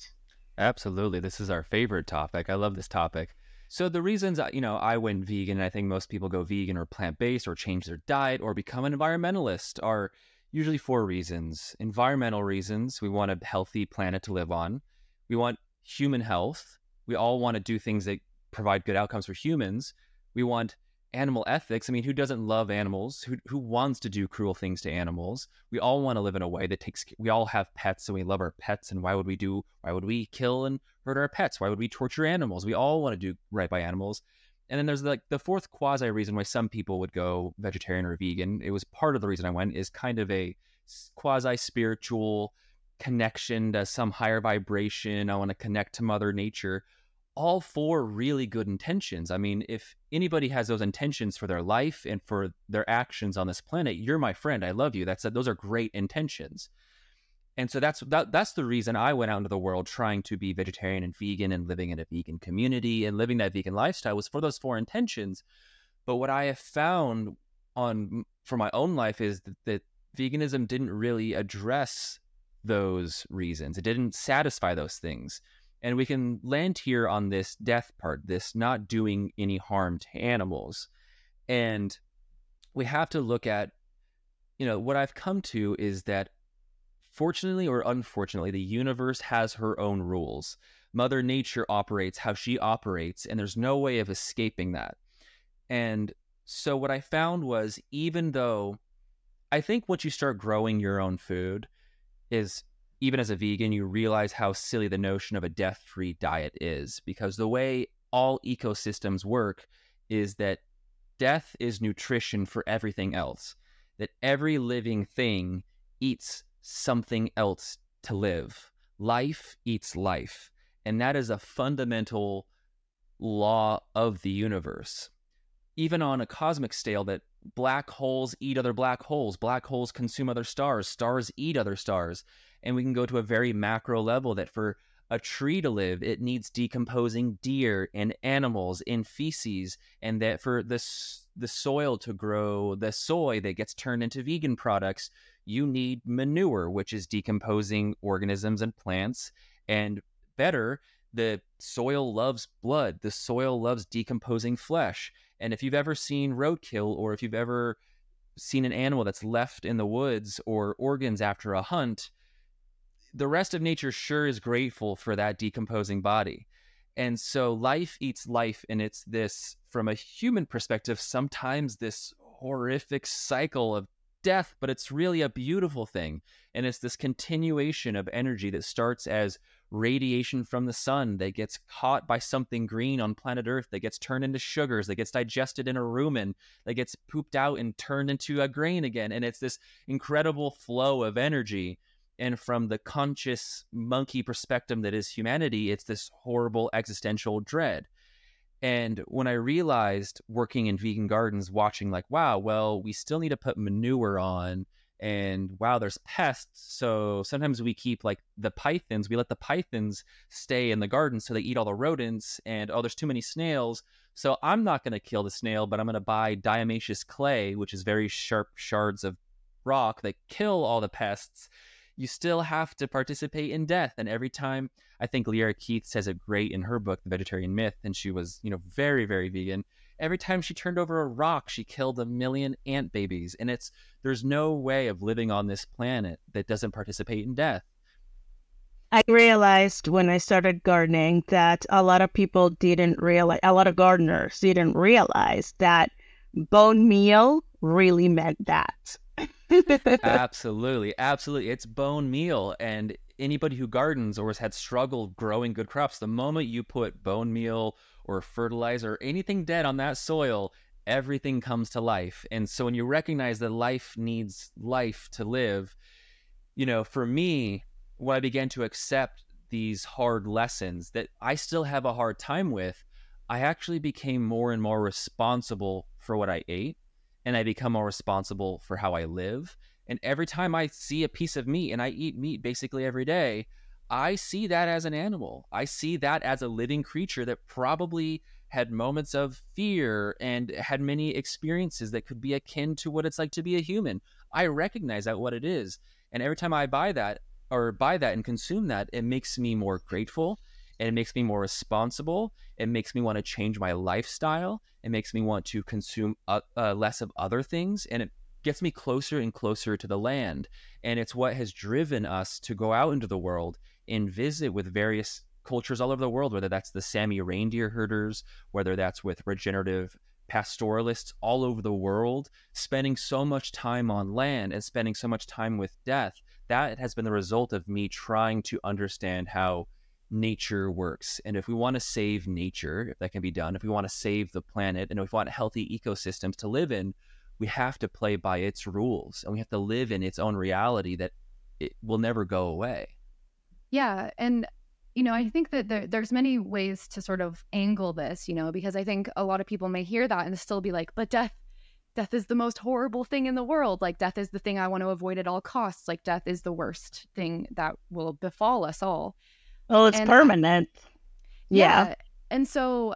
Speaker 4: Absolutely. This is our favorite topic. I love this topic. So the reasons uh, you know I went vegan, I think most people go vegan or plant based or change their diet or become an environmentalist are usually four reasons. Environmental reasons: we want a healthy planet to live on. We want human health. We all want to do things that provide good outcomes for humans. We want animal ethics. I mean, who doesn't love animals? Who who wants to do cruel things to animals? We all want to live in a way that takes. We all have pets, and we love our pets. And why would we do? Why would we kill and hurt our pets? Why would we torture animals? We all want to do right by animals. And then there's like the fourth quasi reason why some people would go vegetarian or vegan. It was part of the reason I went is kind of a quasi spiritual connection to some higher vibration. I want to connect to Mother Nature all four really good intentions. I mean, if anybody has those intentions for their life and for their actions on this planet, you're my friend. I love you. That's those are great intentions. And so that's that, that's the reason I went out into the world trying to be vegetarian and vegan and living in a vegan community and living that vegan lifestyle was for those four intentions. But what I have found on for my own life is that, that veganism didn't really address those reasons. It didn't satisfy those things. And we can land here on this death part, this not doing any harm to animals. And we have to look at, you know, what I've come to is that fortunately or unfortunately, the universe has her own rules. Mother Nature operates how she operates, and there's no way of escaping that. And so, what I found was even though I think once you start growing your own food, is even as a vegan, you realize how silly the notion of a death free diet is because the way all ecosystems work is that death is nutrition for everything else, that every living thing eats something else to live. Life eats life. And that is a fundamental law of the universe. Even on a cosmic scale, that black holes eat other black holes, black holes consume other stars, stars eat other stars and we can go to a very macro level that for a tree to live, it needs decomposing deer and animals in feces, and that for the the soil to grow the soy that gets turned into vegan products, you need manure, which is decomposing organisms and plants, and better, the soil loves blood. The soil loves decomposing flesh. And if you've ever seen roadkill, or if you've ever seen an animal that's left in the woods or organs after a hunt, the rest of nature sure is grateful for that decomposing body. And so life eats life, and it's this, from a human perspective, sometimes this horrific cycle of death, but it's really a beautiful thing. And it's this continuation of energy that starts as radiation from the sun that gets caught by something green on planet Earth, that gets turned into sugars, that gets digested in a rumen, that gets pooped out and turned into a grain again. And it's this incredible flow of energy and from the conscious monkey perspective that is humanity, it's this horrible existential dread. And when I realized working in vegan gardens, watching like, wow, well, we still need to put manure on, and wow, there's pests. So sometimes we keep like the pythons, we let the pythons stay in the garden so they eat all the rodents, and oh, there's too many snails. So I'm not going to kill the snail, but I'm going to buy diatomaceous clay, which is very sharp shards of rock that kill all the pests you still have to participate in death. And every time, I think Lierre Keith says it great in her book, The Vegetarian Myth, and she was, you know, very, very vegan. Every time she turned over a rock, she killed a million ant babies. And it's, there's no way of living on this planet that doesn't participate in death.
Speaker 2: I realized when I started gardening that a lot of people didn't realize, a lot of gardeners didn't realize that bone meal really meant that (laughs)
Speaker 4: absolutely, absolutely. It's bone meal, and anybody who gardens or has had struggle growing good crops, the moment you put bone meal or fertilizer or anything dead on that soil, everything comes to life. And so when you recognize that life needs life to live, you know, for me, when I began to accept these hard lessons that I still have a hard time with, I actually became more and more responsible for what I ate and I become more responsible for how I live. And every time I see a piece of meat, and I eat meat basically every day, I see that as an animal. I see that as a living creature that probably had moments of fear and had many experiences that could be akin to what it's like to be a human. I recognize that what it is. And every time I buy that or buy that and consume that, it makes me more grateful and it makes me more responsible. It makes me want to change my lifestyle. It makes me want to consume uh, uh, less of other things. And it gets me closer and closer to the land. And it's what has driven us to go out into the world and visit with various cultures all over the world, whether that's the Sami reindeer herders, whether that's with regenerative pastoralists all over the world, spending so much time on land and spending so much time with death. That has been the result of me trying to understand how nature works. And if we want to save nature, if that can be done, if we want to save the planet, and if we want healthy ecosystems to live in, we have to play by its rules and we have to live in its own reality that it will never go away.
Speaker 3: Yeah. And, you know, I think that there, there's many ways to sort of angle this, you know, because I think a lot of people may hear that and still be like, but death, death is the most horrible thing in the world. Like, death is the thing I want to avoid at all costs. Like, death is the worst thing that will befall us all.
Speaker 2: Well, it's and, permanent. Yeah. yeah.
Speaker 3: And so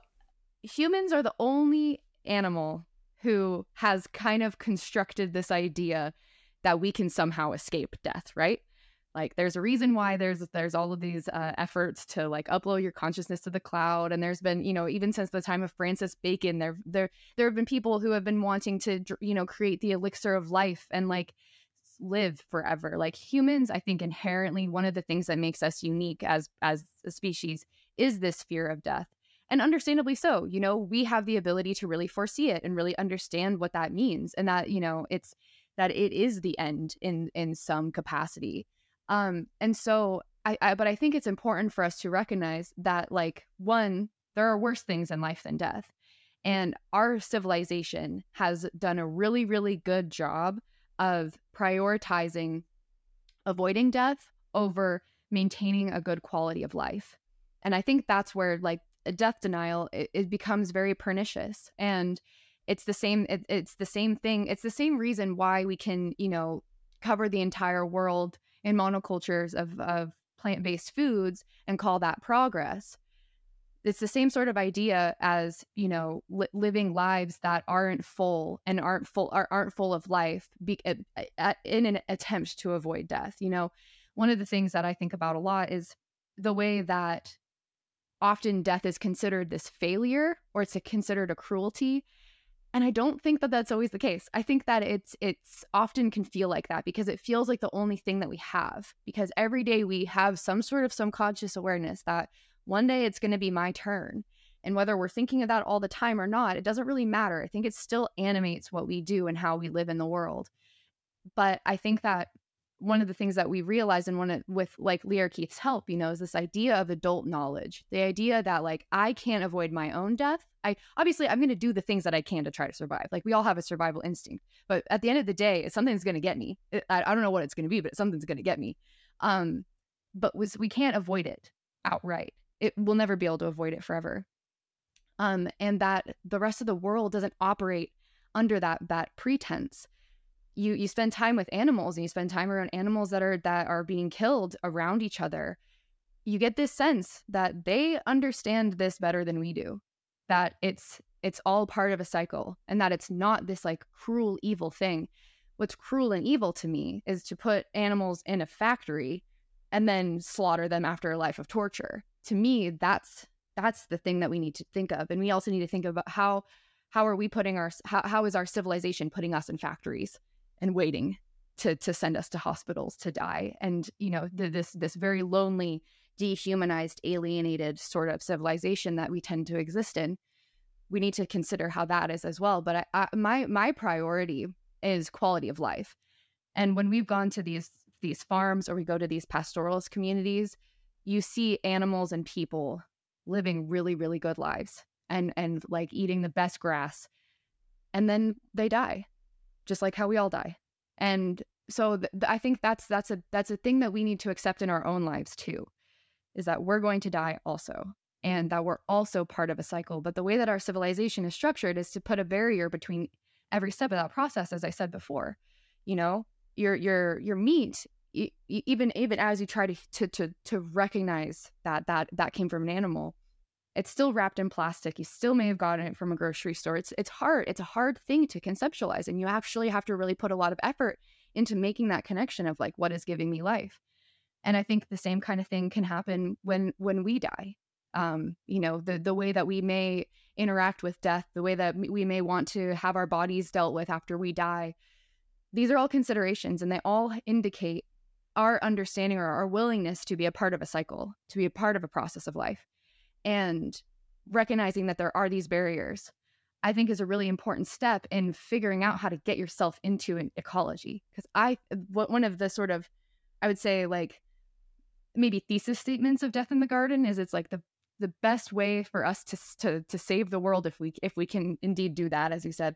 Speaker 3: humans are the only animal who has kind of constructed this idea that we can somehow escape death, right? like there's a reason why there's there's all of these uh, efforts to like upload your consciousness to the cloud and there's been you know even since the time of francis bacon there there there have been people who have been wanting to you know create the elixir of life and like live forever. Like humans i think inherently one of the things that makes us unique as as a species is this fear of death. And understandably so you know we have the ability to really foresee it and really understand what that means and that you know it's that it is the end in in some capacity. Um, and so I, I, but I think it's important for us to recognize that, like, one, there are worse things in life than death. And our civilization has done a really, really good job of prioritizing avoiding death over maintaining a good quality of life. And I think that's where, like, death denial it, it becomes very pernicious. And it's the same. It, it's the same thing. It's the same reason why we can, you know, cover the entire world in monocultures of, of plant based foods and call that progress. It's the same sort of idea as you know li- living lives that aren't full and aren't full are, aren't full of life be, eh, eh, in an attempt to avoid death. You know, one of the things that I think about a lot is the way that often death is considered this failure or it's a, considered a cruelty and I don't think that that's always the case. I think that it's it's often can feel like that because it feels like the only thing that we have because every day we have some sort of subconscious awareness that one day it's going to be my turn. And whether we're thinking of that all the time or not, it doesn't really matter. I think it still animates what we do and how we live in the world. But I think that one of the things that we realized and one of, with like Lierre Keith's help, you know, is this idea of adult knowledge. The idea that like I can't avoid my own death. I obviously I'm going to do the things that I can to try to survive. Like we all have a survival instinct, but at the end of the day, something's going to get me. I, I don't know what it's going to be, but something's going to get me. Um, but was we can't avoid it outright. It will never be able to avoid it forever. Um, and that the rest of the world doesn't operate under that that pretense. You you spend time with animals and you spend time around animals that are that are being killed around each other. You get this sense that they understand this better than we do that it's it's all part of a cycle and that it's not this like cruel evil thing. What's cruel and evil to me is to put animals in a factory and then slaughter them after a life of torture to me that's that's the thing that we need to think of and we also need to think about how how are we putting our how, how is our civilization putting us in factories and waiting to to send us to hospitals to die? And you know the, this this very lonely dehumanized alienated sort of civilization that we tend to exist in we need to consider how that is as well but I, I, my my priority is quality of life. And when we've gone to these these farms or we go to these pastoralist communities you see animals and people living really really good lives and and like eating the best grass and then they die just like how we all die. And so th- I think that's that's a that's a thing that we need to accept in our own lives too, is that we're going to die also, and that we're also part of a cycle. But the way that our civilization is structured is to put a barrier between every step of that process, as I said before. You know, your your your meat even even as you try to, to to to recognize that that that came from an animal it's still wrapped in plastic. You still may have gotten it from a grocery store. It's it's hard. It's a hard thing to conceptualize and you actually have to really put a lot of effort into making that connection of like what is giving me life. And i think the same kind of thing can happen when when we die. Um you know the the way that we may interact with death the way that we may want to have our bodies dealt with after we die these are all considerations and they all indicate our understanding or our willingness to be a part of a cycle, to be a part of a process of life. And recognizing that there are these barriers, I think is a really important step in figuring out how to get yourself into an ecology. Because I, one of the sort of, I would say like maybe thesis statements of Death in the Garden is it's like the the best way for us to to to save the world if we if we can indeed do that, as you said,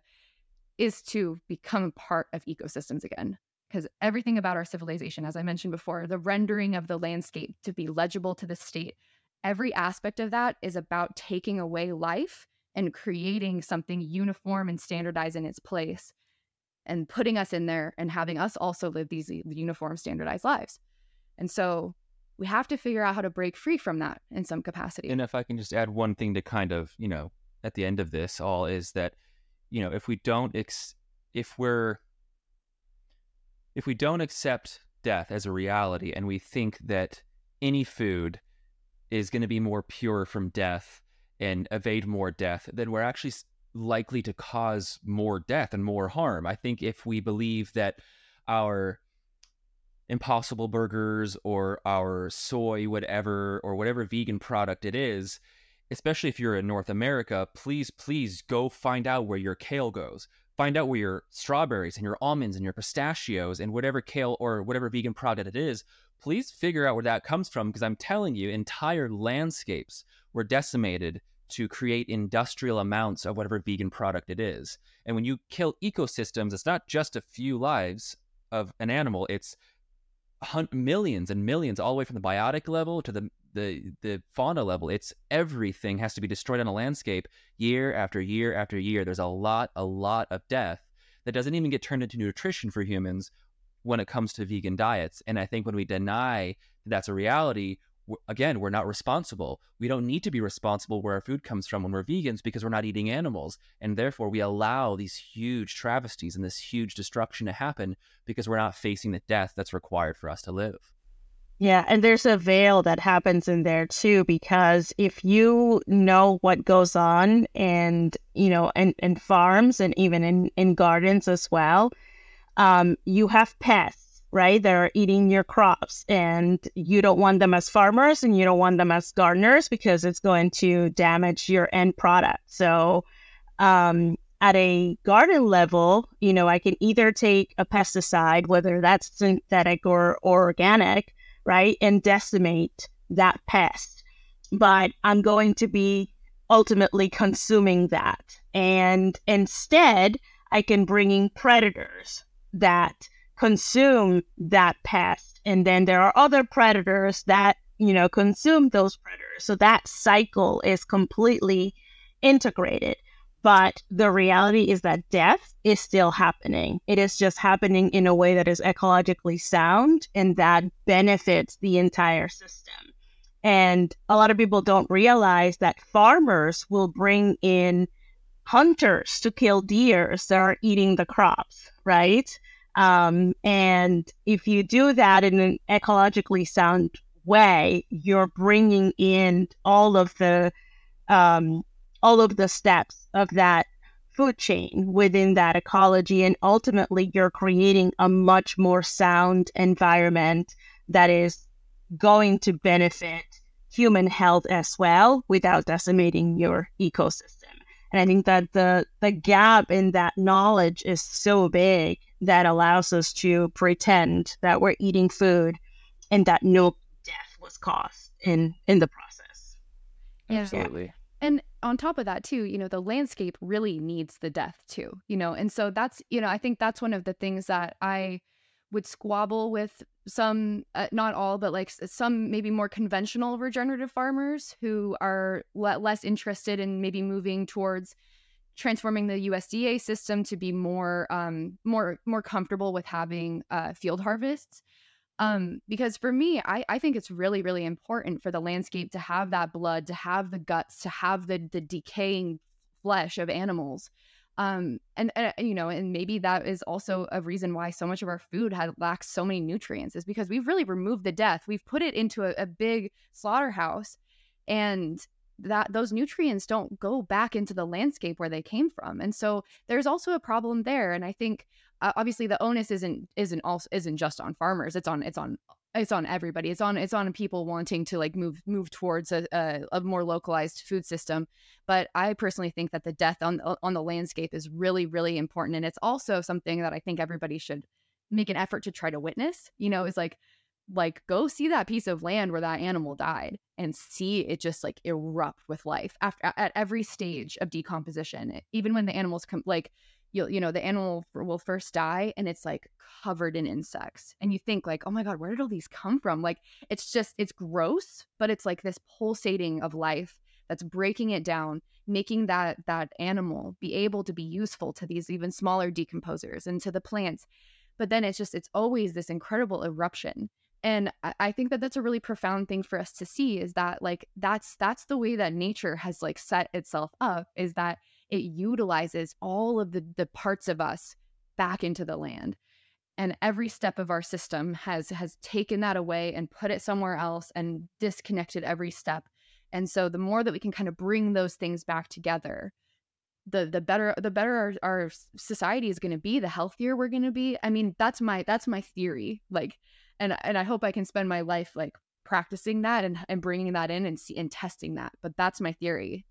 Speaker 3: is to become part of ecosystems again. Because everything about our civilization, as I mentioned before, the rendering of the landscape to be legible to the state, every aspect of that is about taking away life and creating something uniform and standardized in its place and putting us in there and having us also live these uniform standardized lives. And so we have to figure out how to break free from that in some capacity.
Speaker 4: And if I can just add one thing to kind of, you know, at the end of this all is that you know, if we don't ex- if we're if we don't accept death as a reality and we think that any food is going to be more pure from death and evade more death, then we're actually likely to cause more death and more harm. I think if we believe that our impossible burgers or our soy whatever or whatever vegan product it is especially if you're in North America, please, please go find out where your kale goes. Find out where your strawberries and your almonds and your pistachios and whatever kale or whatever vegan product it is, please figure out where that comes from because I'm telling you, entire landscapes were decimated to create industrial amounts of whatever vegan product it is. And when you kill ecosystems, it's not just a few lives of an animal, it's millions and millions all the way from the biotic level to the the the fauna level it's everything has to be destroyed on a landscape year after year after year. There's a lot a lot of death that doesn't even get turned into nutrition for humans when it comes to vegan diets. And i think when we deny that that's a reality again we're not responsible. We don't need to be responsible where our food comes from when we're vegans because we're not eating animals. And therefore we allow these huge travesties and this huge destruction to happen because we're not facing the death that's required for us to live
Speaker 2: yeah, and there's a veil that happens in there too, because if you know what goes on and, you know, in, in farms and even in, in gardens as well, um, you have pests, right? That are eating your crops and you don't want them as farmers and you don't want them as gardeners because it's going to damage your end product. So, um, at a garden level, you know, I can either take a pesticide, whether that's synthetic or, or organic, right? And decimate that pest. But I'm going to be ultimately consuming that. And instead, I can bring in predators that consume that pest. And then there are other predators that, you know, consume those predators. So that cycle is completely integrated. But the reality is that death is still happening. It is just happening in a way that is ecologically sound and that benefits the entire system. And a lot of people don't realize that farmers will bring in hunters to kill deers that are eating the crops, right? Um, and if you do that in an ecologically sound way, you're bringing in all of the um, all of the steps of that food chain within that ecology. And ultimately, you're creating a much more sound environment that is going to benefit human health as well without decimating your ecosystem. And I think that the, the gap in that knowledge is so big that allows us to pretend that we're eating food and that no death was caused in, in the process.
Speaker 4: Absolutely.
Speaker 3: And on top of that too you know the landscape really needs the death too you know and so that's you know i think that's one of the things that i would squabble with some uh, not all but like some maybe more conventional regenerative farmers who are le- less interested in maybe moving towards transforming the USDA system to be more um, more more comfortable with having uh, field harvests Um, because for me, I, I think it's really, really important for the landscape to have that blood, to have the guts, to have the the decaying flesh of animals. Um, and, and you know, and maybe that is also a reason why so much of our food had lacks so many nutrients is because we've really removed the death. We've put it into a, a big slaughterhouse, and that those nutrients don't go back into the landscape where they came from and so there's also a problem there and i think uh, obviously the onus isn't isn't also isn't just on farmers it's on it's on it's on everybody it's on it's on people wanting to like move move towards a, a, a, more localized food system but i personally think that the death on on the landscape is really really important and it's also something that i think everybody should make an effort to try to witness you know is like like go see that piece of land where that animal died and see it just like erupt with life after at every stage of decomposition even when the animals come like you you know the animal will first die and it's like covered in insects and you think like oh my god where did all these come from? Like it's just it's gross but it's like this pulsating of life that's breaking it down making that that animal be able to be useful to these even smaller decomposers and to the plants. But then it's just it's always this incredible eruption and i think that that's a really profound thing for us to see is that like that's that's the way that nature has like set itself up is that it utilizes all of the the parts of us back into the land. And every step of our system has has taken that away and put it somewhere else and disconnected every step. And so the more that we can kind of bring those things back together the the better the better our, our society is going to be the healthier we're going to be i mean that's my that's my theory like and and I hope I can spend my life like practicing that and and bringing that in and see and testing that. But that's my theory.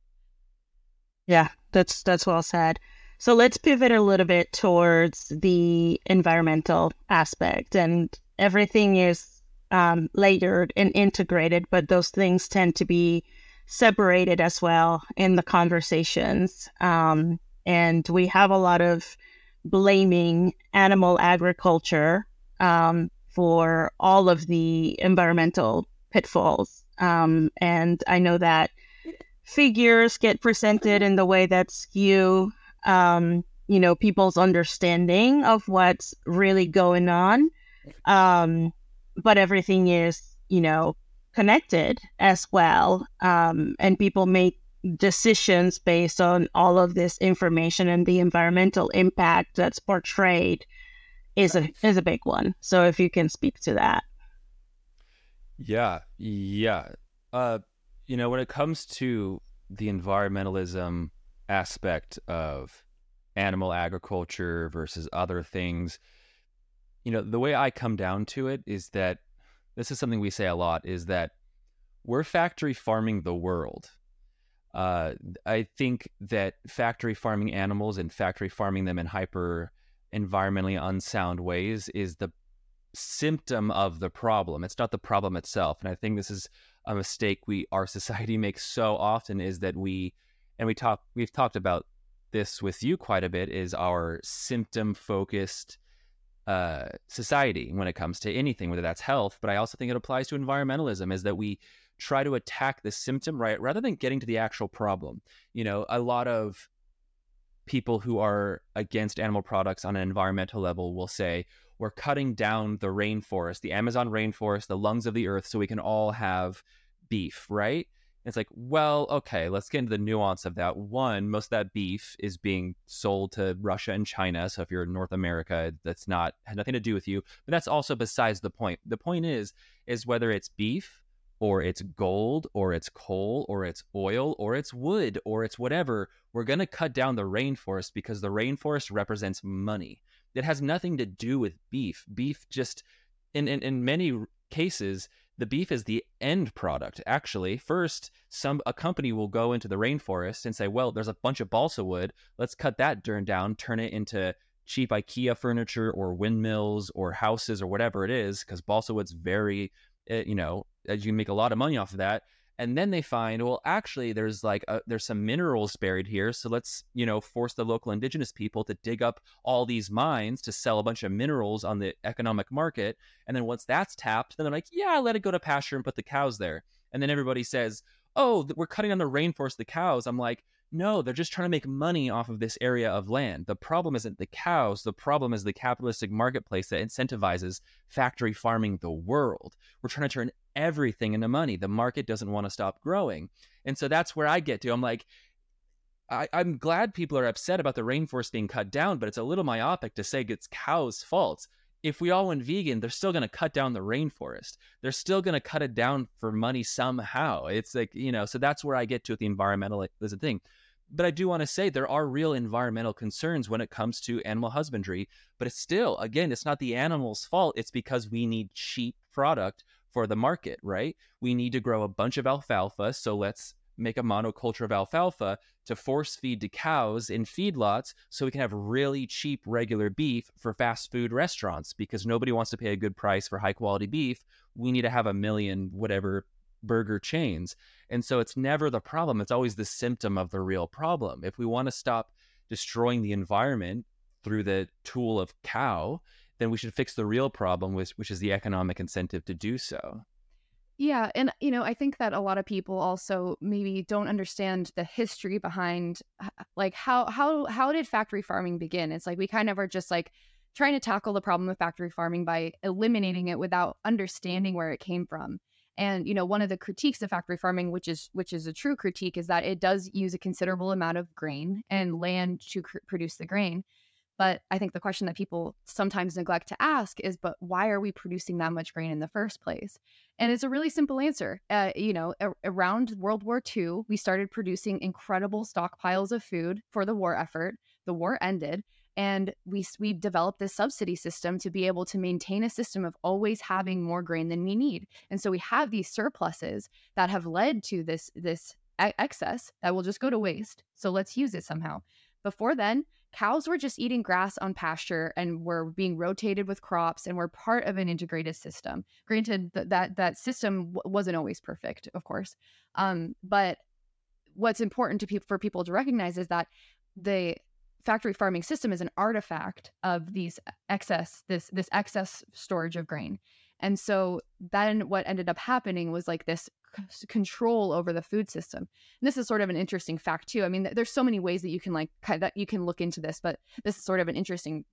Speaker 2: Yeah, that's that's well said. So let's pivot a little bit towards the environmental aspect, and everything is um, layered and integrated, but those things tend to be separated as well in the conversations. Um, and we have a lot of blaming animal agriculture um, for all of the environmental pitfalls. Um, and I know that figures get presented in the way that skew, um, you know, people's understanding of what's really going on. Um, but everything is, you know, connected as well. Um, and people make decisions based on all of this information and the environmental impact that's portrayed is a is a big one. So if you can speak to that.
Speaker 4: Yeah, yeah. Uh, you know, when it comes to the environmentalism aspect of animal agriculture versus other things, you know, the way I come down to it is that this is something we say a lot is that we're factory farming the world. Uh, I think that factory farming animals and factory farming them in hyper environmentally unsound ways is the symptom of the problem. It's not the problem itself. And I think this is a mistake we our society (laughs) makes so often is that we and we talk we've talked about this with you quite a bit is our symptom focused uh, society when it comes to anything, whether that's health, but I also think it applies to environmentalism, is that we try to attack the symptom right rather than getting to the actual problem. You know, a lot of people who are against animal products on an environmental level will say we're cutting down the rainforest, the Amazon rainforest, the lungs of the earth, so we can all have beef, right? It's like, well, okay, let's get into the nuance of that. One, most of that beef is being sold to Russia and China. So if you're in North America, that's not had nothing to do with you. But that's also besides the point. The point is, is whether it's beef or it's gold or it's coal or it's oil or it's wood or it's whatever, we're going to cut down the rainforest because the rainforest represents money. It has nothing to do with beef. Beef just, in, in, in many cases, the beef is the end product. Actually first some a company will go into the rainforest and say well there's a bunch of balsa wood. Let's cut that turn down turn it into cheap ikea furniture or windmills or houses or whatever it is because balsa wood's very eh, you know you can make a lot of money off of that and then they find well actually there's like a, there's some minerals buried here so let's you know force the local indigenous people to dig up all these mines to sell a bunch of minerals on the economic market and then once that's tapped then they're like yeah let it go to pasture and put the cows there and then everybody says oh we're cutting down the rainforest the cows i'm like no, they're just trying to make money off of this area of land. The problem isn't the cows. The problem is the capitalistic marketplace that incentivizes factory farming the world. We're trying to turn everything into money. The market doesn't want to stop growing. And so that's where I get to. I'm like, I, am glad people are upset about the rainforest being cut down, but it's a little myopic to say it's cows' faults. If we all went vegan, they're still going to cut down the rainforest. They're still going to cut it down for money somehow. It's like, you know, so that's where I get to with the environmentalism thing. But I do want to say there are real environmental concerns when it comes to animal husbandry. But it's still, again, it's not the animal's fault. It's because we need cheap product for the market, right? We need to grow a bunch of alfalfa. So let's make a monoculture of alfalfa to force feed to cows in feedlots so we can have really cheap regular beef for fast food restaurants because nobody wants to pay a good price for high quality beef. We need to have a million whatever burger chains. And so it's never the problem, it's always the symptom of the real problem. If we want to stop destroying the environment through the tool of cow, then we should fix the real problem, which, which is the economic incentive to do so.
Speaker 3: Yeah, and you know, I think that a lot of people also maybe don't understand the history behind like how how how did factory farming begin? It's like we kind of are just like trying to tackle the problem of factory farming by eliminating it without understanding where it came from. And you know, one of the critiques of factory farming, which is which is a true critique, is that it does use a considerable amount of grain and land to cr- produce the grain. But I think the question that people sometimes neglect to ask is, but why are we producing that much grain in the first place? And it's a really simple answer. Uh, you know, a- around World War II, we started producing incredible stockpiles of food for the war effort. The war ended, and we we developed this subsidy system to be able to maintain a system of always having more grain than we need and so we have these surpluses that have led to this this excess that will just go to waste so let's use it somehow before then cows were just eating grass on pasture and were being rotated with crops and were part of an integrated system. Granted that that, that system w- wasn't always perfect of course um, but what's important to people for people to recognize is that the factory farming system is an artifact of these excess this this excess storage of grain. And so then what ended up happening was like this c- control over the food system. And this is sort of an interesting fact too. I mean there's so many ways that you can like that you can look into this but this is sort of an interesting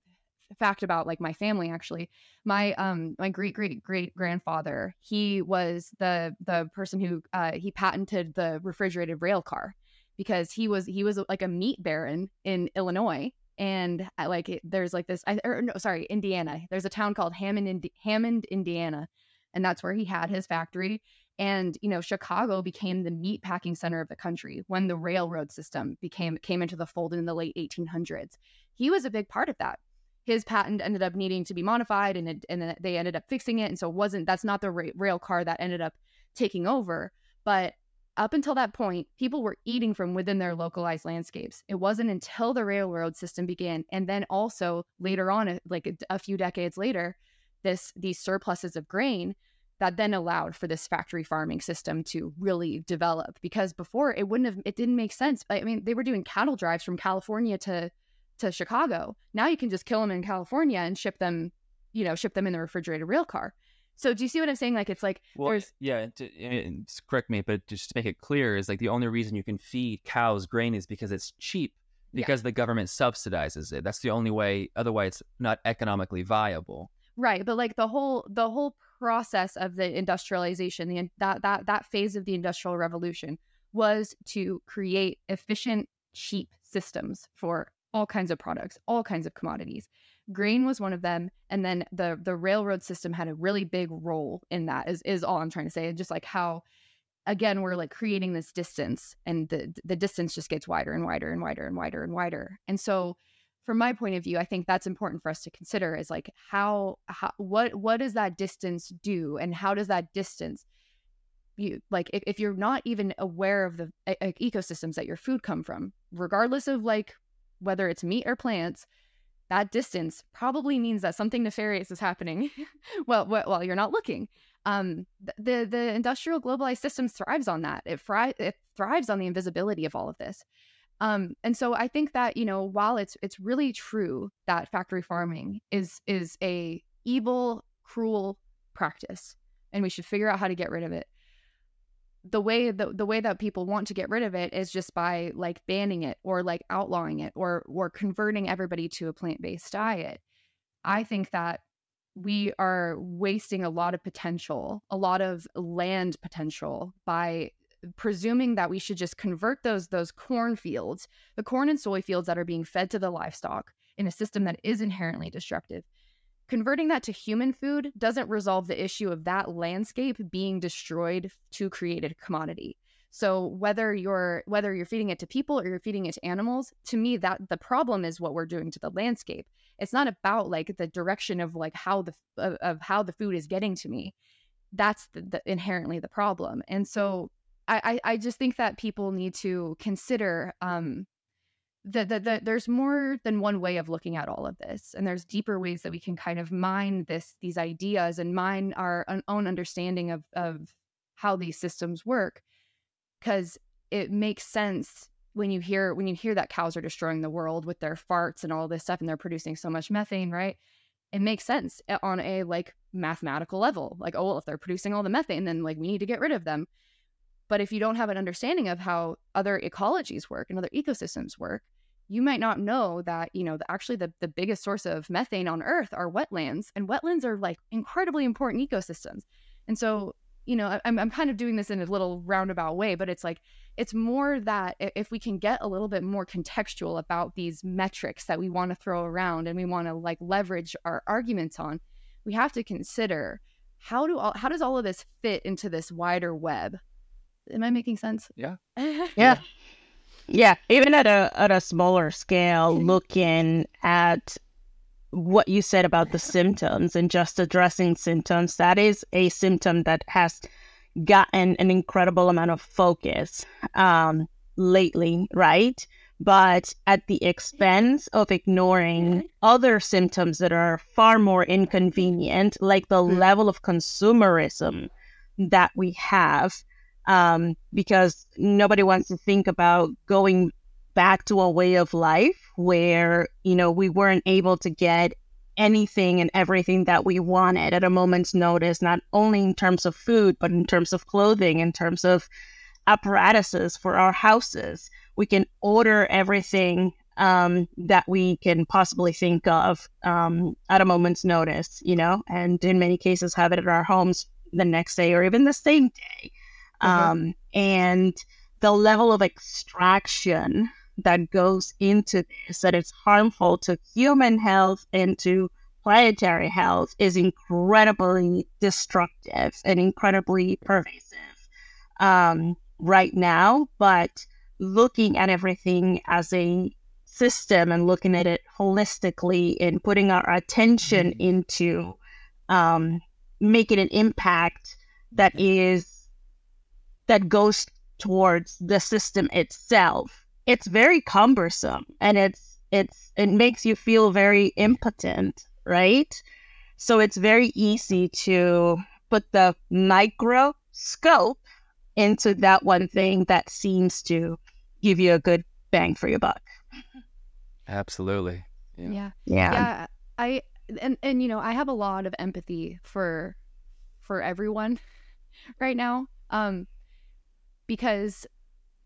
Speaker 3: fact about like my family actually. My um my great great great grandfather he was the the person who uh he patented the refrigerated rail car because he was he was like a meat baron in Illinois and uh, like it, there's like this I or no sorry Indiana. There's a town called Hammond Indi- Hammond Indiana and that's where he had his factory and you know Chicago became the meat packing center of the country when the railroad system became came into the fold in the late 1800s he was a big part of that his patent ended up needing to be modified and it, and they ended up fixing it and so it wasn't that's not the ra- rail car that ended up taking over but up until that point, people were eating from within their localized landscapes. It wasn't until the railroad system began, and then also later on, like a, a few decades later, this these surpluses of grain that then allowed for this factory farming system to really develop. Because before, it wouldn't have, it didn't make sense. I mean, they were doing cattle drives from California to to Chicago. Now you can just kill them in California and ship them, you know, ship them in the refrigerated rail car. So do you see what I'm saying? Like it's like
Speaker 4: well,
Speaker 3: there's
Speaker 4: yeah. To, correct me, but just to make it clear, is like the only reason you can feed cows grain is because it's cheap because yeah. the government subsidizes it. That's the only way. Otherwise, it's not economically viable.
Speaker 3: Right, but like the whole the whole process of the industrialization, the that that that phase of the industrial revolution was to create efficient, cheap systems for all kinds of products, all kinds of commodities. Grain was one of them, and then the the railroad system had a really big role in that. Is is all I'm trying to say. And just like how, again, we're like creating this distance, and the the distance just gets wider and wider and wider and wider and wider. And so, from my point of view, I think that's important for us to consider. Is like how how what what does that distance do, and how does that distance you like if, if you're not even aware of the ecosystems that your food come from regardless of like whether it's meat or plants, that distance probably means that something nefarious is happening (laughs) well while you're not looking um, the the industrial globalized systems thrives on that it, fri- it thrives on the invisibility of all of this um, and so i think that you know while it's it's really true that factory farming is is a evil cruel practice and we should figure out how to get rid of it the way the, the way that people want to get rid of it is just by like banning it or like outlawing it or or converting everybody to a plant-based diet. I think that we are wasting a lot of potential a lot of land potential by presuming that we should just convert those those corn fields the corn and soy fields that are being fed to the livestock in a system that is inherently destructive Converting that to human food doesn't resolve the issue of that landscape being destroyed to create a commodity. So whether you're whether you're feeding it to people or you're feeding it to animals, to me that the problem is what we're doing to the landscape. It's not about like the direction of like how the of, of how the food is getting to me. That's the, the, inherently the problem. And so I, I just think that people need to consider um that the, the, there's more than one way of looking at all of this and there's deeper ways that we can kind of mine this these ideas and mine our own understanding of of how these systems work because it makes sense when you hear when you hear that cows are destroying the world with their farts and all this stuff and they're producing so much methane right? It makes sense eh, on a like mathematical level like oh well if they're producing all the methane then like we need to get rid of them but if you don't have an understanding of how other ecologies work and other ecosystems work you might not know that you know the, actually the, the biggest source of methane on earth are wetlands and wetlands are like incredibly important ecosystems. And so you know I'm, I'm kind of doing this in a little roundabout way but it's like it's more that if we can get a little bit more contextual about these metrics that we want to throw around and we want to like leverage our arguments on we have to consider how do all how does all of this fit into this wider web am i making sense? (laughs)
Speaker 4: Yeah.
Speaker 2: Yeah. Yeah, even at a at a smaller scale, (laughs) looking at what you said about the symptoms and just addressing symptoms, that is a symptom that has gotten an incredible amount of focus um, lately, right? But at the expense of ignoring other symptoms that are far more inconvenient, like the mm-hmm. level of consumerism that we have um, because nobody wants to think about going back to a way of life where, you know, we weren't able to get anything and everything that we wanted at a moment's notice, not only in terms of food, but in terms of clothing, in terms of apparatuses for our houses. We can order everything um, that we can possibly think of um, at a moment's notice, you know, and in many cases have it at our homes the next day or even the same day. Mm-hmm. Um, and the level of extraction that goes into this, that it's harmful to human health and to planetary health, is incredibly destructive and incredibly pervasive um, right now. But looking at everything as a system and looking at it holistically and putting our attention mm-hmm. into um, making an impact that is that goes towards the system itself. It's very cumbersome and it's it's it makes you feel very impotent right? So it's very easy to put the microscope into that one thing that seems to give you a good bang for your buck.
Speaker 4: Absolutely.
Speaker 3: Yeah. Yeah,
Speaker 2: yeah.
Speaker 3: yeah i and and you know i have a lot of empathy for for everyone (laughs) right now. Um because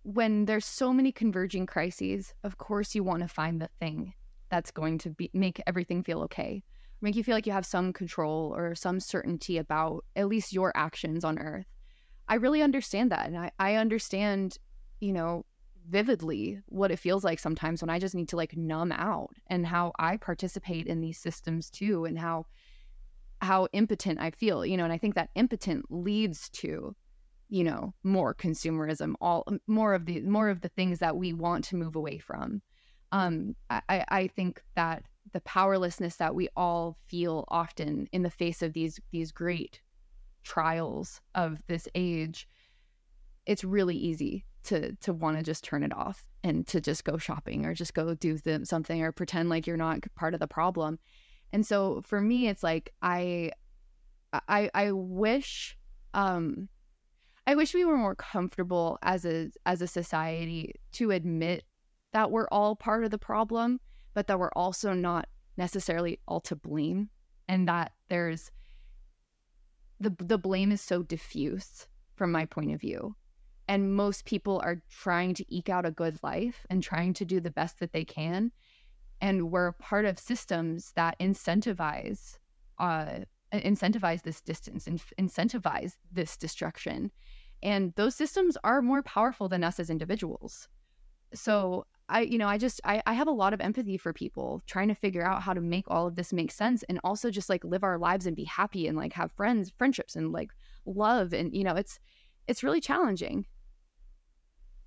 Speaker 3: when there's so many converging crises, of course you want to find the thing that's going to be make everything feel okay. Make you feel like you have some control or some certainty about at least your actions on earth. I really understand that. And I, I understand, you know, vividly what it feels like sometimes when I just need to like numb out and how I participate in these systems too and how how impotent I feel, you know, and I think that impotent leads to you know more consumerism all more of the more of the things that we want to move away from. Um i i think that the powerlessness that we all feel often in the face of these these great trials of this age it's really easy to to want to just turn it off and to just go shopping or just go do something or pretend like you're not part of the problem. And so for me it's like i i i wish um I wish we were more comfortable as a as a society to admit that we're all part of the problem, but that we're also not necessarily all to blame and that there's the the blame is so diffuse from my point of view. And most people are trying to eke out a good life and trying to do the best that they can and we're part of systems that incentivize uh, incentivize this distance and incentivize this destruction. And those systems are more powerful than us as individuals. So i you know i just I, I have a lot of empathy for people trying to figure out how to make all of this make sense and also just like live our lives and be happy and like have friends friendships and like love and you know it's it's really challenging.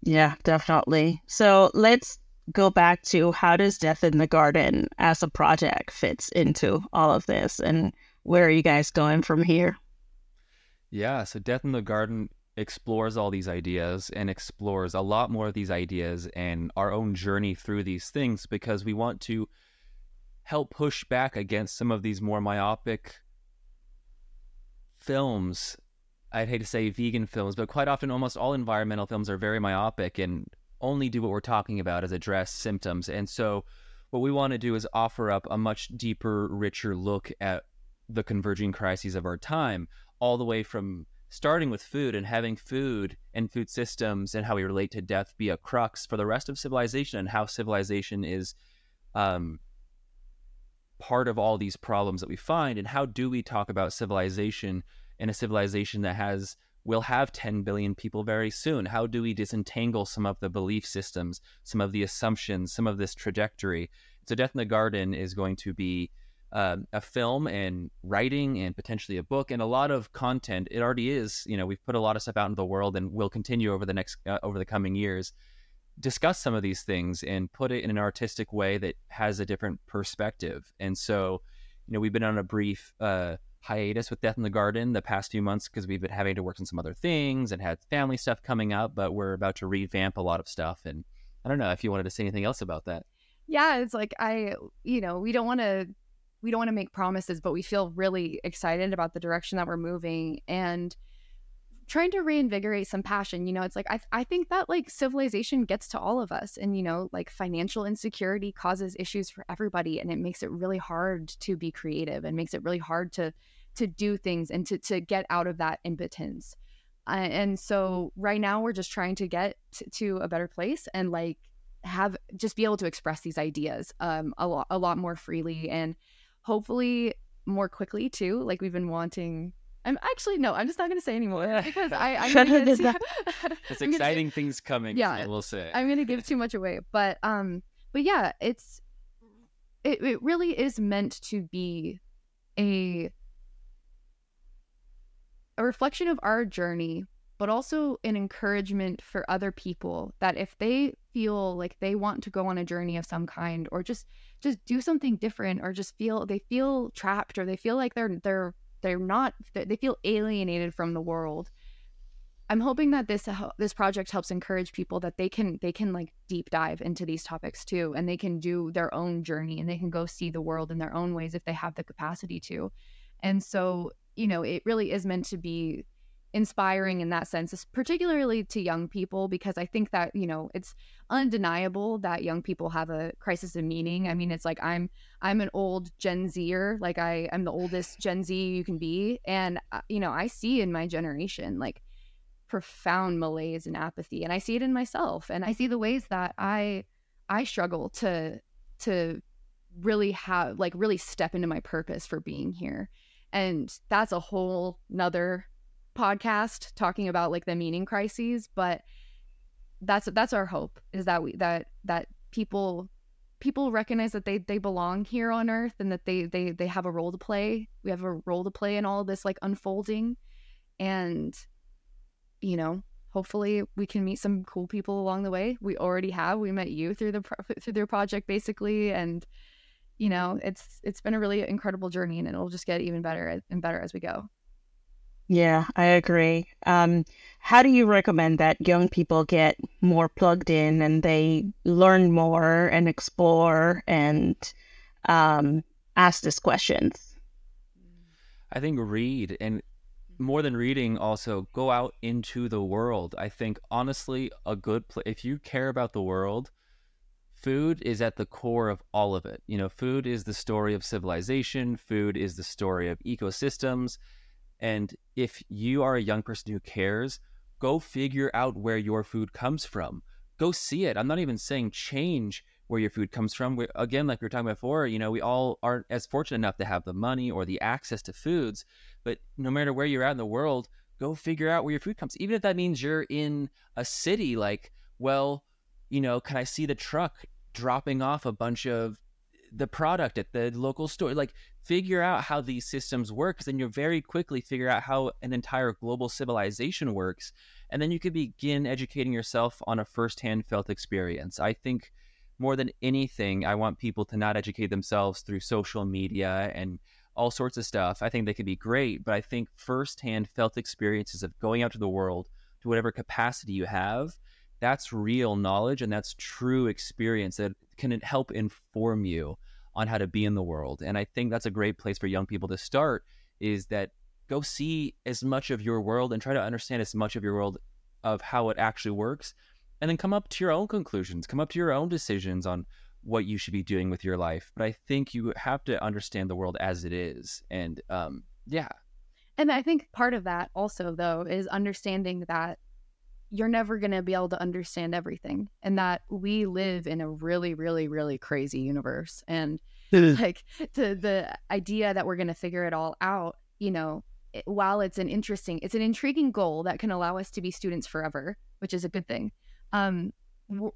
Speaker 2: Yeah definitely. So let's go back to how does death in the garden as a project fits into all of this and where are you guys going from here
Speaker 4: yeah so death in the garden explores all these ideas and explores a lot more of these ideas and our own journey through these things because we want to help push back against some of these more myopic films. I'd hate to say vegan films, but quite often almost all environmental films are very myopic and only do what we're talking about as address symptoms. And so what we want to do is offer up a much deeper, richer look at the converging crises of our time, all the way from starting with food and having food and food systems and how we relate to death be a crux for the rest of civilization and how civilization is um, part of all these problems that we find and how do we talk about civilization in a civilization that has will have 10 billion people very soon? How do we disentangle some of the belief systems some of the assumptions some of this trajectory? So death in the garden is going to be um, a film and writing and potentially a book and a lot of content. It already is. You know, we've put a lot of stuff out into the world and will continue over the next uh, over the coming years. Discuss some of these things and put it in an artistic way that has a different perspective. And so, you know, we've been on a brief uh, hiatus with Death in the Garden the past few months because we've been having to work on some other things and had family stuff coming up. But we're about to revamp a lot of stuff. And I don't know if you wanted to say anything else about that.
Speaker 3: Yeah, it's like I, you know, we don't want to we don't want to make promises, but we feel really excited about the direction that we're moving and trying to reinvigorate some passion. You know, it's like I I think that like civilization gets to all of us and you know, like financial insecurity causes issues for everybody and it makes it really hard to be creative and makes it really hard to to do things and to to get out of that impotence. Uh, and so right now we're just trying to get t- to a better place and like have just be able to express these ideas um a lot a lot more freely and hopefully more quickly too. Like we've been wanting. I'm actually no. I'm just not going to say anymore because (laughs) I. I'm gonna
Speaker 4: get too, (laughs) There's exciting things coming. Yeah, we'll say.
Speaker 3: I'm going to give too much away, but um, but yeah, it's it. It really is meant to be a a reflection of our journey but also an encouragement for other people that if they feel like they want to go on a journey of some kind or just just do something different or just feel they feel trapped or they feel like they're they're they're not they feel alienated from the world. I'm hoping that this this project helps encourage people that they can they can like deep dive into these topics too and they can do their own journey and they can go see the world in their own ways if they have the capacity to. And so you know it really is meant to be inspiring in that sense, particularly to young people, because I think that, you know, it's undeniable that young people have a crisis of meaning. I mean, it's like I'm I'm an old Gen Zer, like I I'm the oldest Gen Z you can be, and uh, you know, I see in my generation like profound malaise and apathy, and I see it in myself, and I see the ways that I I struggle to to really have like really step into my purpose for being here. And that's a whole nother podcast talking about like the meaning crises, but that's that's our hope is that we that that people people recognize that they they belong here on earth and that they they they have a role to play. We have a role to play in all this like unfolding and you know, hopefully we can meet some cool people along the way. We already have. We met you through the through their project basically and you know, it's it's been a really incredible journey and it'll just get even better and better as we go.
Speaker 2: Yeah, I agree. Um, how do you recommend that young people get more plugged in and they learn more and explore and um, ask these questions?
Speaker 4: I think read and more than reading, also go out into the world. I think honestly, a good place if you care about the world, food is at the core of all of it. You know, food is the story of civilization. Food is the story of ecosystems and if you are a young person who cares, go figure out where your food comes from. Go see it. I'm not even saying change where your food comes from. We, again, like we were talking before, you know, we all aren't as fortunate enough to have the money or the access to foods. But no matter where you're at in the world, go figure out where your food comes. Even if that means you're in a city, like, well, you know, can I see the truck dropping off a bunch of the product at the local store? Like, figure out how these systems work, then you'll very quickly figure out how an entire global civilization works. And then you can begin educating yourself on a firsthand felt experience. I think more than anything, I want people to not educate themselves through social media and all sorts of stuff. I think they could be great, but I think firsthand felt experiences of going out to the world to whatever capacity you have, that's real knowledge and that's true experience that can help inform you on how to be in the world. And I think that's a great place for young people to start is that go see as much of your world and try to understand as much of your world of how it actually works and then come up to your own conclusions, come up to your own decisions on what you should be doing with your life. But I think you have to understand the world as it is. And um, yeah.
Speaker 3: And I think part of that also, though, is understanding that you're never going to be able to understand everything and that we live in a really, really, really crazy universe. And (laughs) like to the idea that we're going to figure it all out, you know, it, while it's an interesting, it's an intriguing goal that can allow us to be students forever, which is a good thing. Um, w-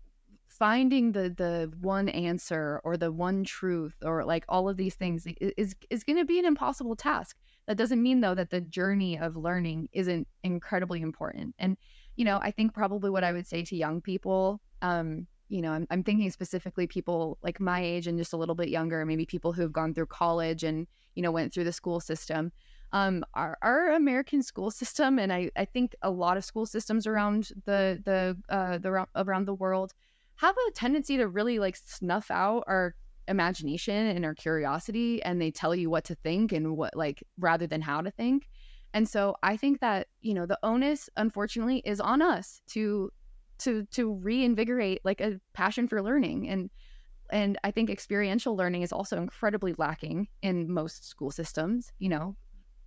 Speaker 3: finding the the one answer or the one truth or like all of these things is is going to be an impossible task that doesn't mean though that the journey of learning isn't incredibly important and you know i think probably what i would say to young people um you know I'm, I'm thinking specifically people like my age and just a little bit younger maybe people who have gone through college and you know went through the school system um, our, our American school system, and I, I think a lot of school systems around the the uh, the around the world have a tendency to really like snuff out our imagination and our curiosity and they tell you what to think and what like rather than how to think and so i think that you know the onus unfortunately is on us to to to reinvigorate like a passion for learning and and i think experiential learning is also incredibly lacking in most school systems you know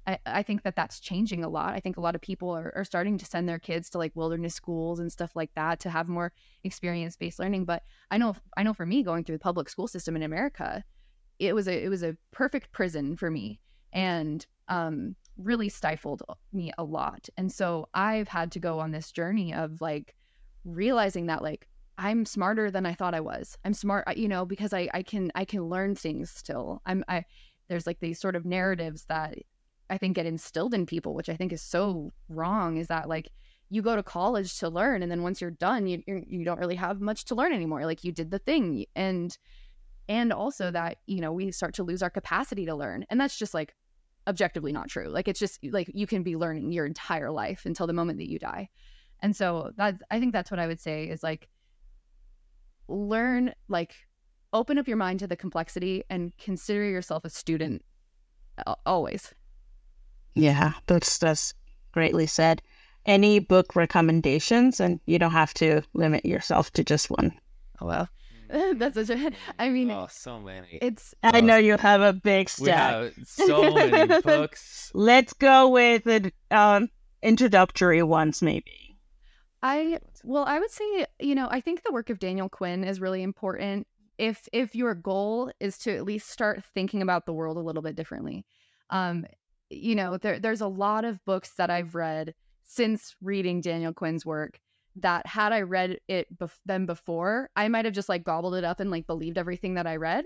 Speaker 3: I, I think that that's changing a lot. I think a lot of people are, are starting to send their kids to like wilderness schools and stuff like that to have more experience based learning. But I know I know for me going through the public school system in America, it was a it was a perfect prison for me and um, really stifled me a lot. And so I've had to go on this journey of like realizing that like I'm smarter than I thought I was. I'm smart, you know, because I I can I can learn things still. I'm I there's like these sort of narratives that I think get instilled in people, which I think is so wrong, is that like you go to college to learn, and then once you're done, you you don't really have much to learn anymore. Like you did the thing, and and also that you know we start to lose our capacity to learn, and that's just like objectively not true. Like it's just like you can be learning your entire life until the moment that you die, and so that I think that's what I would say is like learn like open up your mind to the complexity and consider yourself a student always
Speaker 2: yeah, that's that's greatly said. Any book recommendations, and you don't have to limit yourself to just one.
Speaker 3: Oh well, (laughs) that's such a. I mean,
Speaker 4: oh, so many.
Speaker 3: It's.
Speaker 2: I know you have a big stack.
Speaker 4: We have so many (laughs) books.
Speaker 2: Let's go with the um, introductory ones, maybe.
Speaker 3: I well, I would say you know I think the work of Daniel Quinn is really important. If if your goal is to at least start thinking about the world a little bit differently, um, you know, there, there's a lot of books that I've read since reading Daniel Quinn's work that had I read it bef- them before, I might have just like gobbled it up and like believed everything that I read.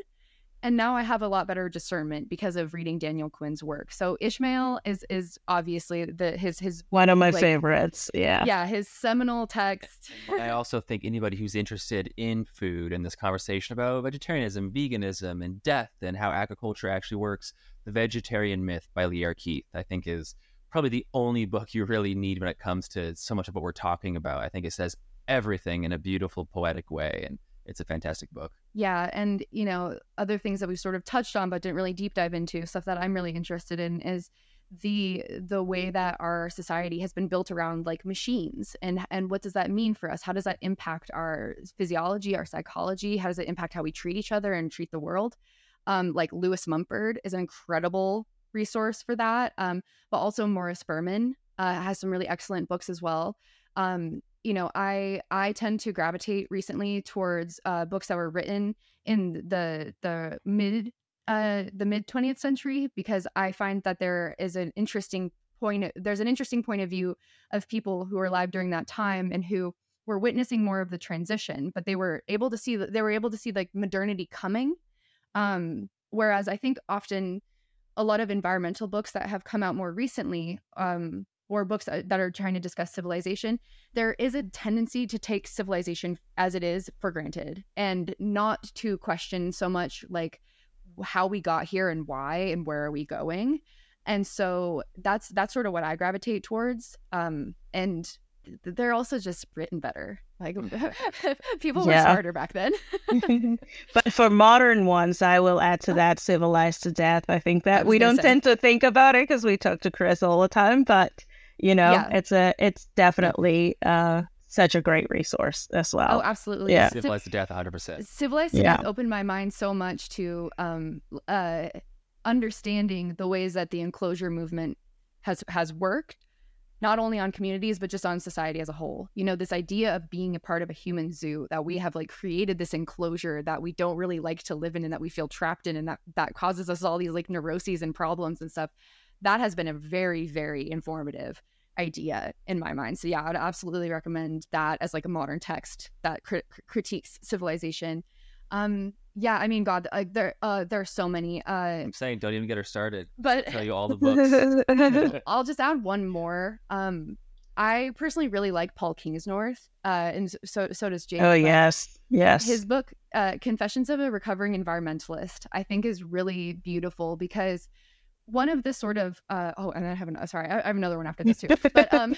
Speaker 3: And now I have a lot better discernment because of reading Daniel Quinn's work. So Ishmael is is obviously the his his
Speaker 2: one of my like, favorites. Yeah.
Speaker 3: Yeah, his seminal text.
Speaker 4: I also think anybody who's interested in food and this conversation about vegetarianism, veganism, and death and how agriculture actually works, The Vegetarian Myth by Lierre Keith, I think is probably the only book you really need when it comes to so much of what we're talking about. I think it says everything in a beautiful, poetic way. And it's a fantastic book.
Speaker 3: Yeah, and you know, other things that we sort of touched on but didn't really deep dive into, stuff that I'm really interested in is the the way that our society has been built around like machines and and what does that mean for us how does that impact our physiology our psychology how does it impact how we treat each other and treat the world um like lewis mumford is an incredible resource for that um but also morris berman uh, has some really excellent books as well. Um, you know, I I tend to gravitate recently towards uh, books that were written in the the mid uh, the mid 20th century because I find that there is an interesting point there's an interesting point of view of people who were alive during that time and who were witnessing more of the transition but they were able to see that they were able to see like modernity coming um whereas i think often a lot of environmental books that have come out more recently um or books that are trying to discuss civilization there is a tendency to take civilization as it is for granted and not to question so much like how we got here and why and where are we going. And so that's that's sort of what i gravitate towards um and they're also just written better like (laughs) people were smarter back then (laughs) (laughs)
Speaker 2: but for modern ones i will add to that civilized to death i think that I we don't say. tend to think about it because we talk to chris all the time but you know yeah. it's a it's definitely uh such a great resource as well.
Speaker 3: Oh, absolutely.
Speaker 4: Yeah. Civilized to death 100%.
Speaker 3: Civilized to yeah. death opened my mind so much to um uh understanding the ways that the enclosure movement has has worked not only on communities but just on society as a whole. You know this idea of being a part of a human zoo that we have like created this enclosure that we don't really like to live in and that we feel trapped in and that that causes us all these like neuroses and problems and stuff that has been a very very informative idea in my mind. So yeah i'd absolutely recommend that as like a modern text that crit- critiques civilization. Um yeah, I mean, God, uh, there uh, there are so many. Uh,
Speaker 4: I'm saying, don't even get her started.
Speaker 3: But
Speaker 4: I'll tell you all the (laughs) books.
Speaker 3: I'll just add one (laughs) more. Um, I personally really like Paul Kingsnorth, uh, and so so does James.
Speaker 2: Oh yes, yes.
Speaker 3: His book, uh, "Confessions of a Recovering Environmentalist," I think is really beautiful because one of the sort of uh, oh, and I have an sorry, I, have another one after this too. (laughs) but um,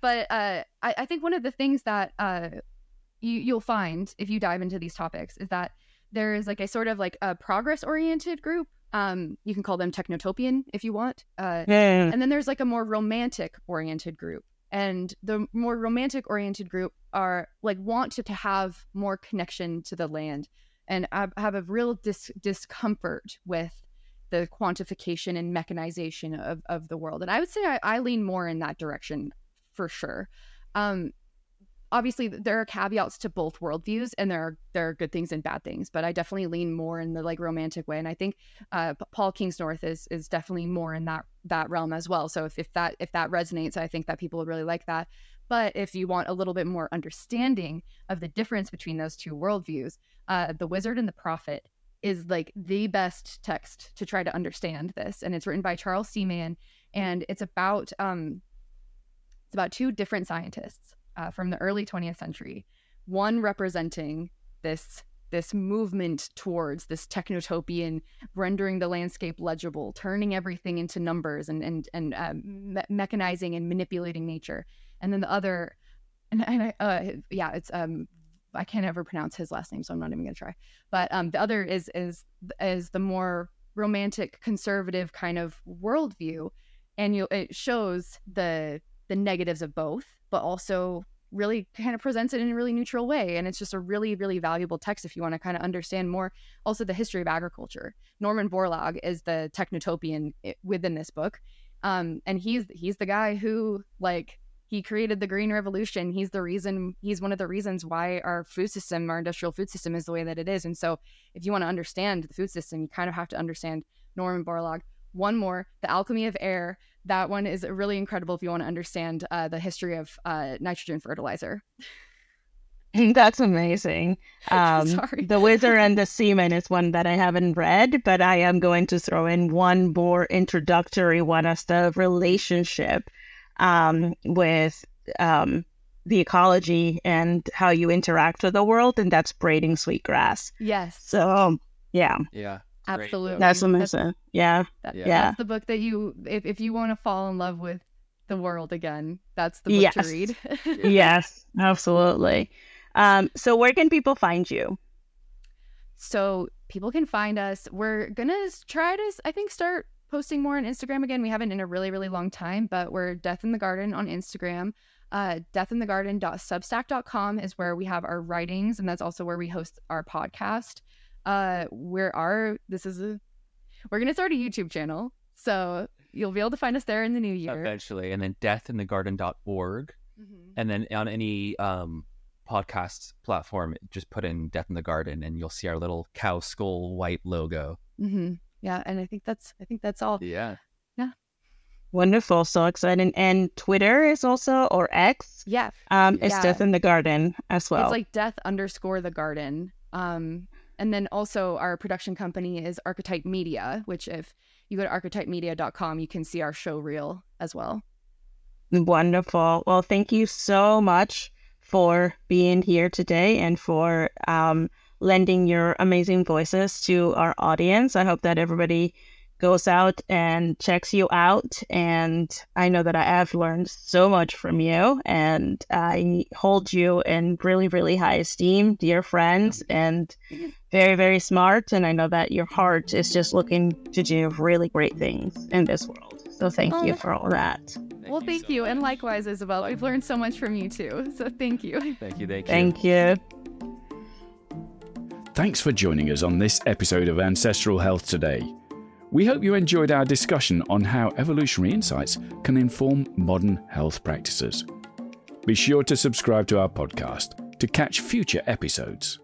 Speaker 3: but uh, I, I think one of the things that uh, you you'll find if you dive into these topics is that there is like a sort of like a progress oriented group um you can call them technotopian if you want uh yeah. and then there's like a more romantic oriented group and the more romantic oriented group are like want to, to have more connection to the land and I have a real dis- discomfort with the quantification and mechanization of, of the world and i would say I, I lean more in that direction for sure um obviously there are caveats to both worldviews and there are there are good things and bad things but i definitely lean more in the like romantic way and i think uh, paul kingsnorth is is definitely more in that that realm as well so if, if that if that resonates i think that people would really like that but if you want a little bit more understanding of the difference between those two worldviews uh, the wizard and the prophet is like the best text to try to understand this and it's written by Charles C. Mann and it's about um it's about two different scientists uh, from the early 20th century, one representing this this movement towards this technotopian rendering the landscape legible turning everything into numbers and and and uh, me- mechanizing and manipulating nature. And then the other and, and I, uh, yeah it's um I can't ever pronounce his last name so I'm not even gonna try. But um the other is is is the more romantic conservative kind of worldview and you it shows the the negatives of both but also really kind of presents it in a really neutral way. And it's just a really, really valuable text if you want to kind of understand more also the history of agriculture. Norman Borlaug is the technotopian within this book. Um, and he's he's the guy who like he created the green revolution he's the reason he's one of the reasons why our food system our industrial food system is the way that it is and so if you want to understand the food system you kind of have to understand norman borlaug one more the alchemy of air that one is really incredible if you want to understand uh, the history of uh, nitrogen fertilizer. (laughs)
Speaker 2: That's amazing. (laughs) Um,
Speaker 3: Sorry.
Speaker 2: the Wizard and the Seaman is one that I haven't read, but I am going to throw in one more introductory one as the relationship um, with um, the ecology and how you interact with the world, and that's braiding sweetgrass.
Speaker 3: Yes.
Speaker 2: So, yeah.
Speaker 4: Yeah.
Speaker 3: Absolutely.
Speaker 2: That's amazing. Yeah.
Speaker 3: That,
Speaker 2: yeah. That's
Speaker 3: the book that you, if, if you want to fall in love with the world again, that's the book
Speaker 2: yes.
Speaker 3: to read. (laughs)
Speaker 2: yes, absolutely. Um, so where can people find you?
Speaker 3: So people can find us. We're gonna try to, I think, start posting more on Instagram again. We haven't in a really, really long time, but we're Death in the Garden on Instagram. Uh, deathinthegarden.substack.com is where we have our writings, and that's also where we host our podcast uh where are this is a we're gonna start a youtube channel so you'll be able to find us there in the new year.
Speaker 4: Eventually. And then deathinthegarden.org.
Speaker 3: Mhm.
Speaker 4: And then on any um, podcast platform, just put in Death in the Garden and you'll see our little cow skull white logo.
Speaker 3: Mhm. Yeah, and I think that's I think that's all.
Speaker 4: Yeah. Yeah.
Speaker 2: Wonderful. So exciting. And Twitter is also, or X,
Speaker 3: Yeah,
Speaker 2: um, is
Speaker 3: Yeah.
Speaker 2: Death in the Garden as well.
Speaker 3: it's like death underscore the garden. Um, and then also our production company is Arqetype Media, which if you go to arqetypemedia.com, you can see our show reel as well.
Speaker 2: Wonderful. Well, thank you so much for being here today and for um, lending your amazing voices to our audience. I hope that everybody goes out and checks you out. And I know that I have learned so much from you, and I hold you in really, really high esteem, dear friends, and very, very smart. And I know that your heart is just looking to do really great things in this world. So thank you for all that.
Speaker 3: well, thank
Speaker 4: so
Speaker 3: you. And likewise, Isabel, we've learned so much from you too. So thank you.
Speaker 4: Thank you. Thank you.
Speaker 2: Thank you.
Speaker 1: Thanks for joining us on this episode of Ancestral Health Today. We hope you enjoyed our discussion on how evolutionary insights can inform modern health practices. Be sure to subscribe to our podcast to catch future episodes.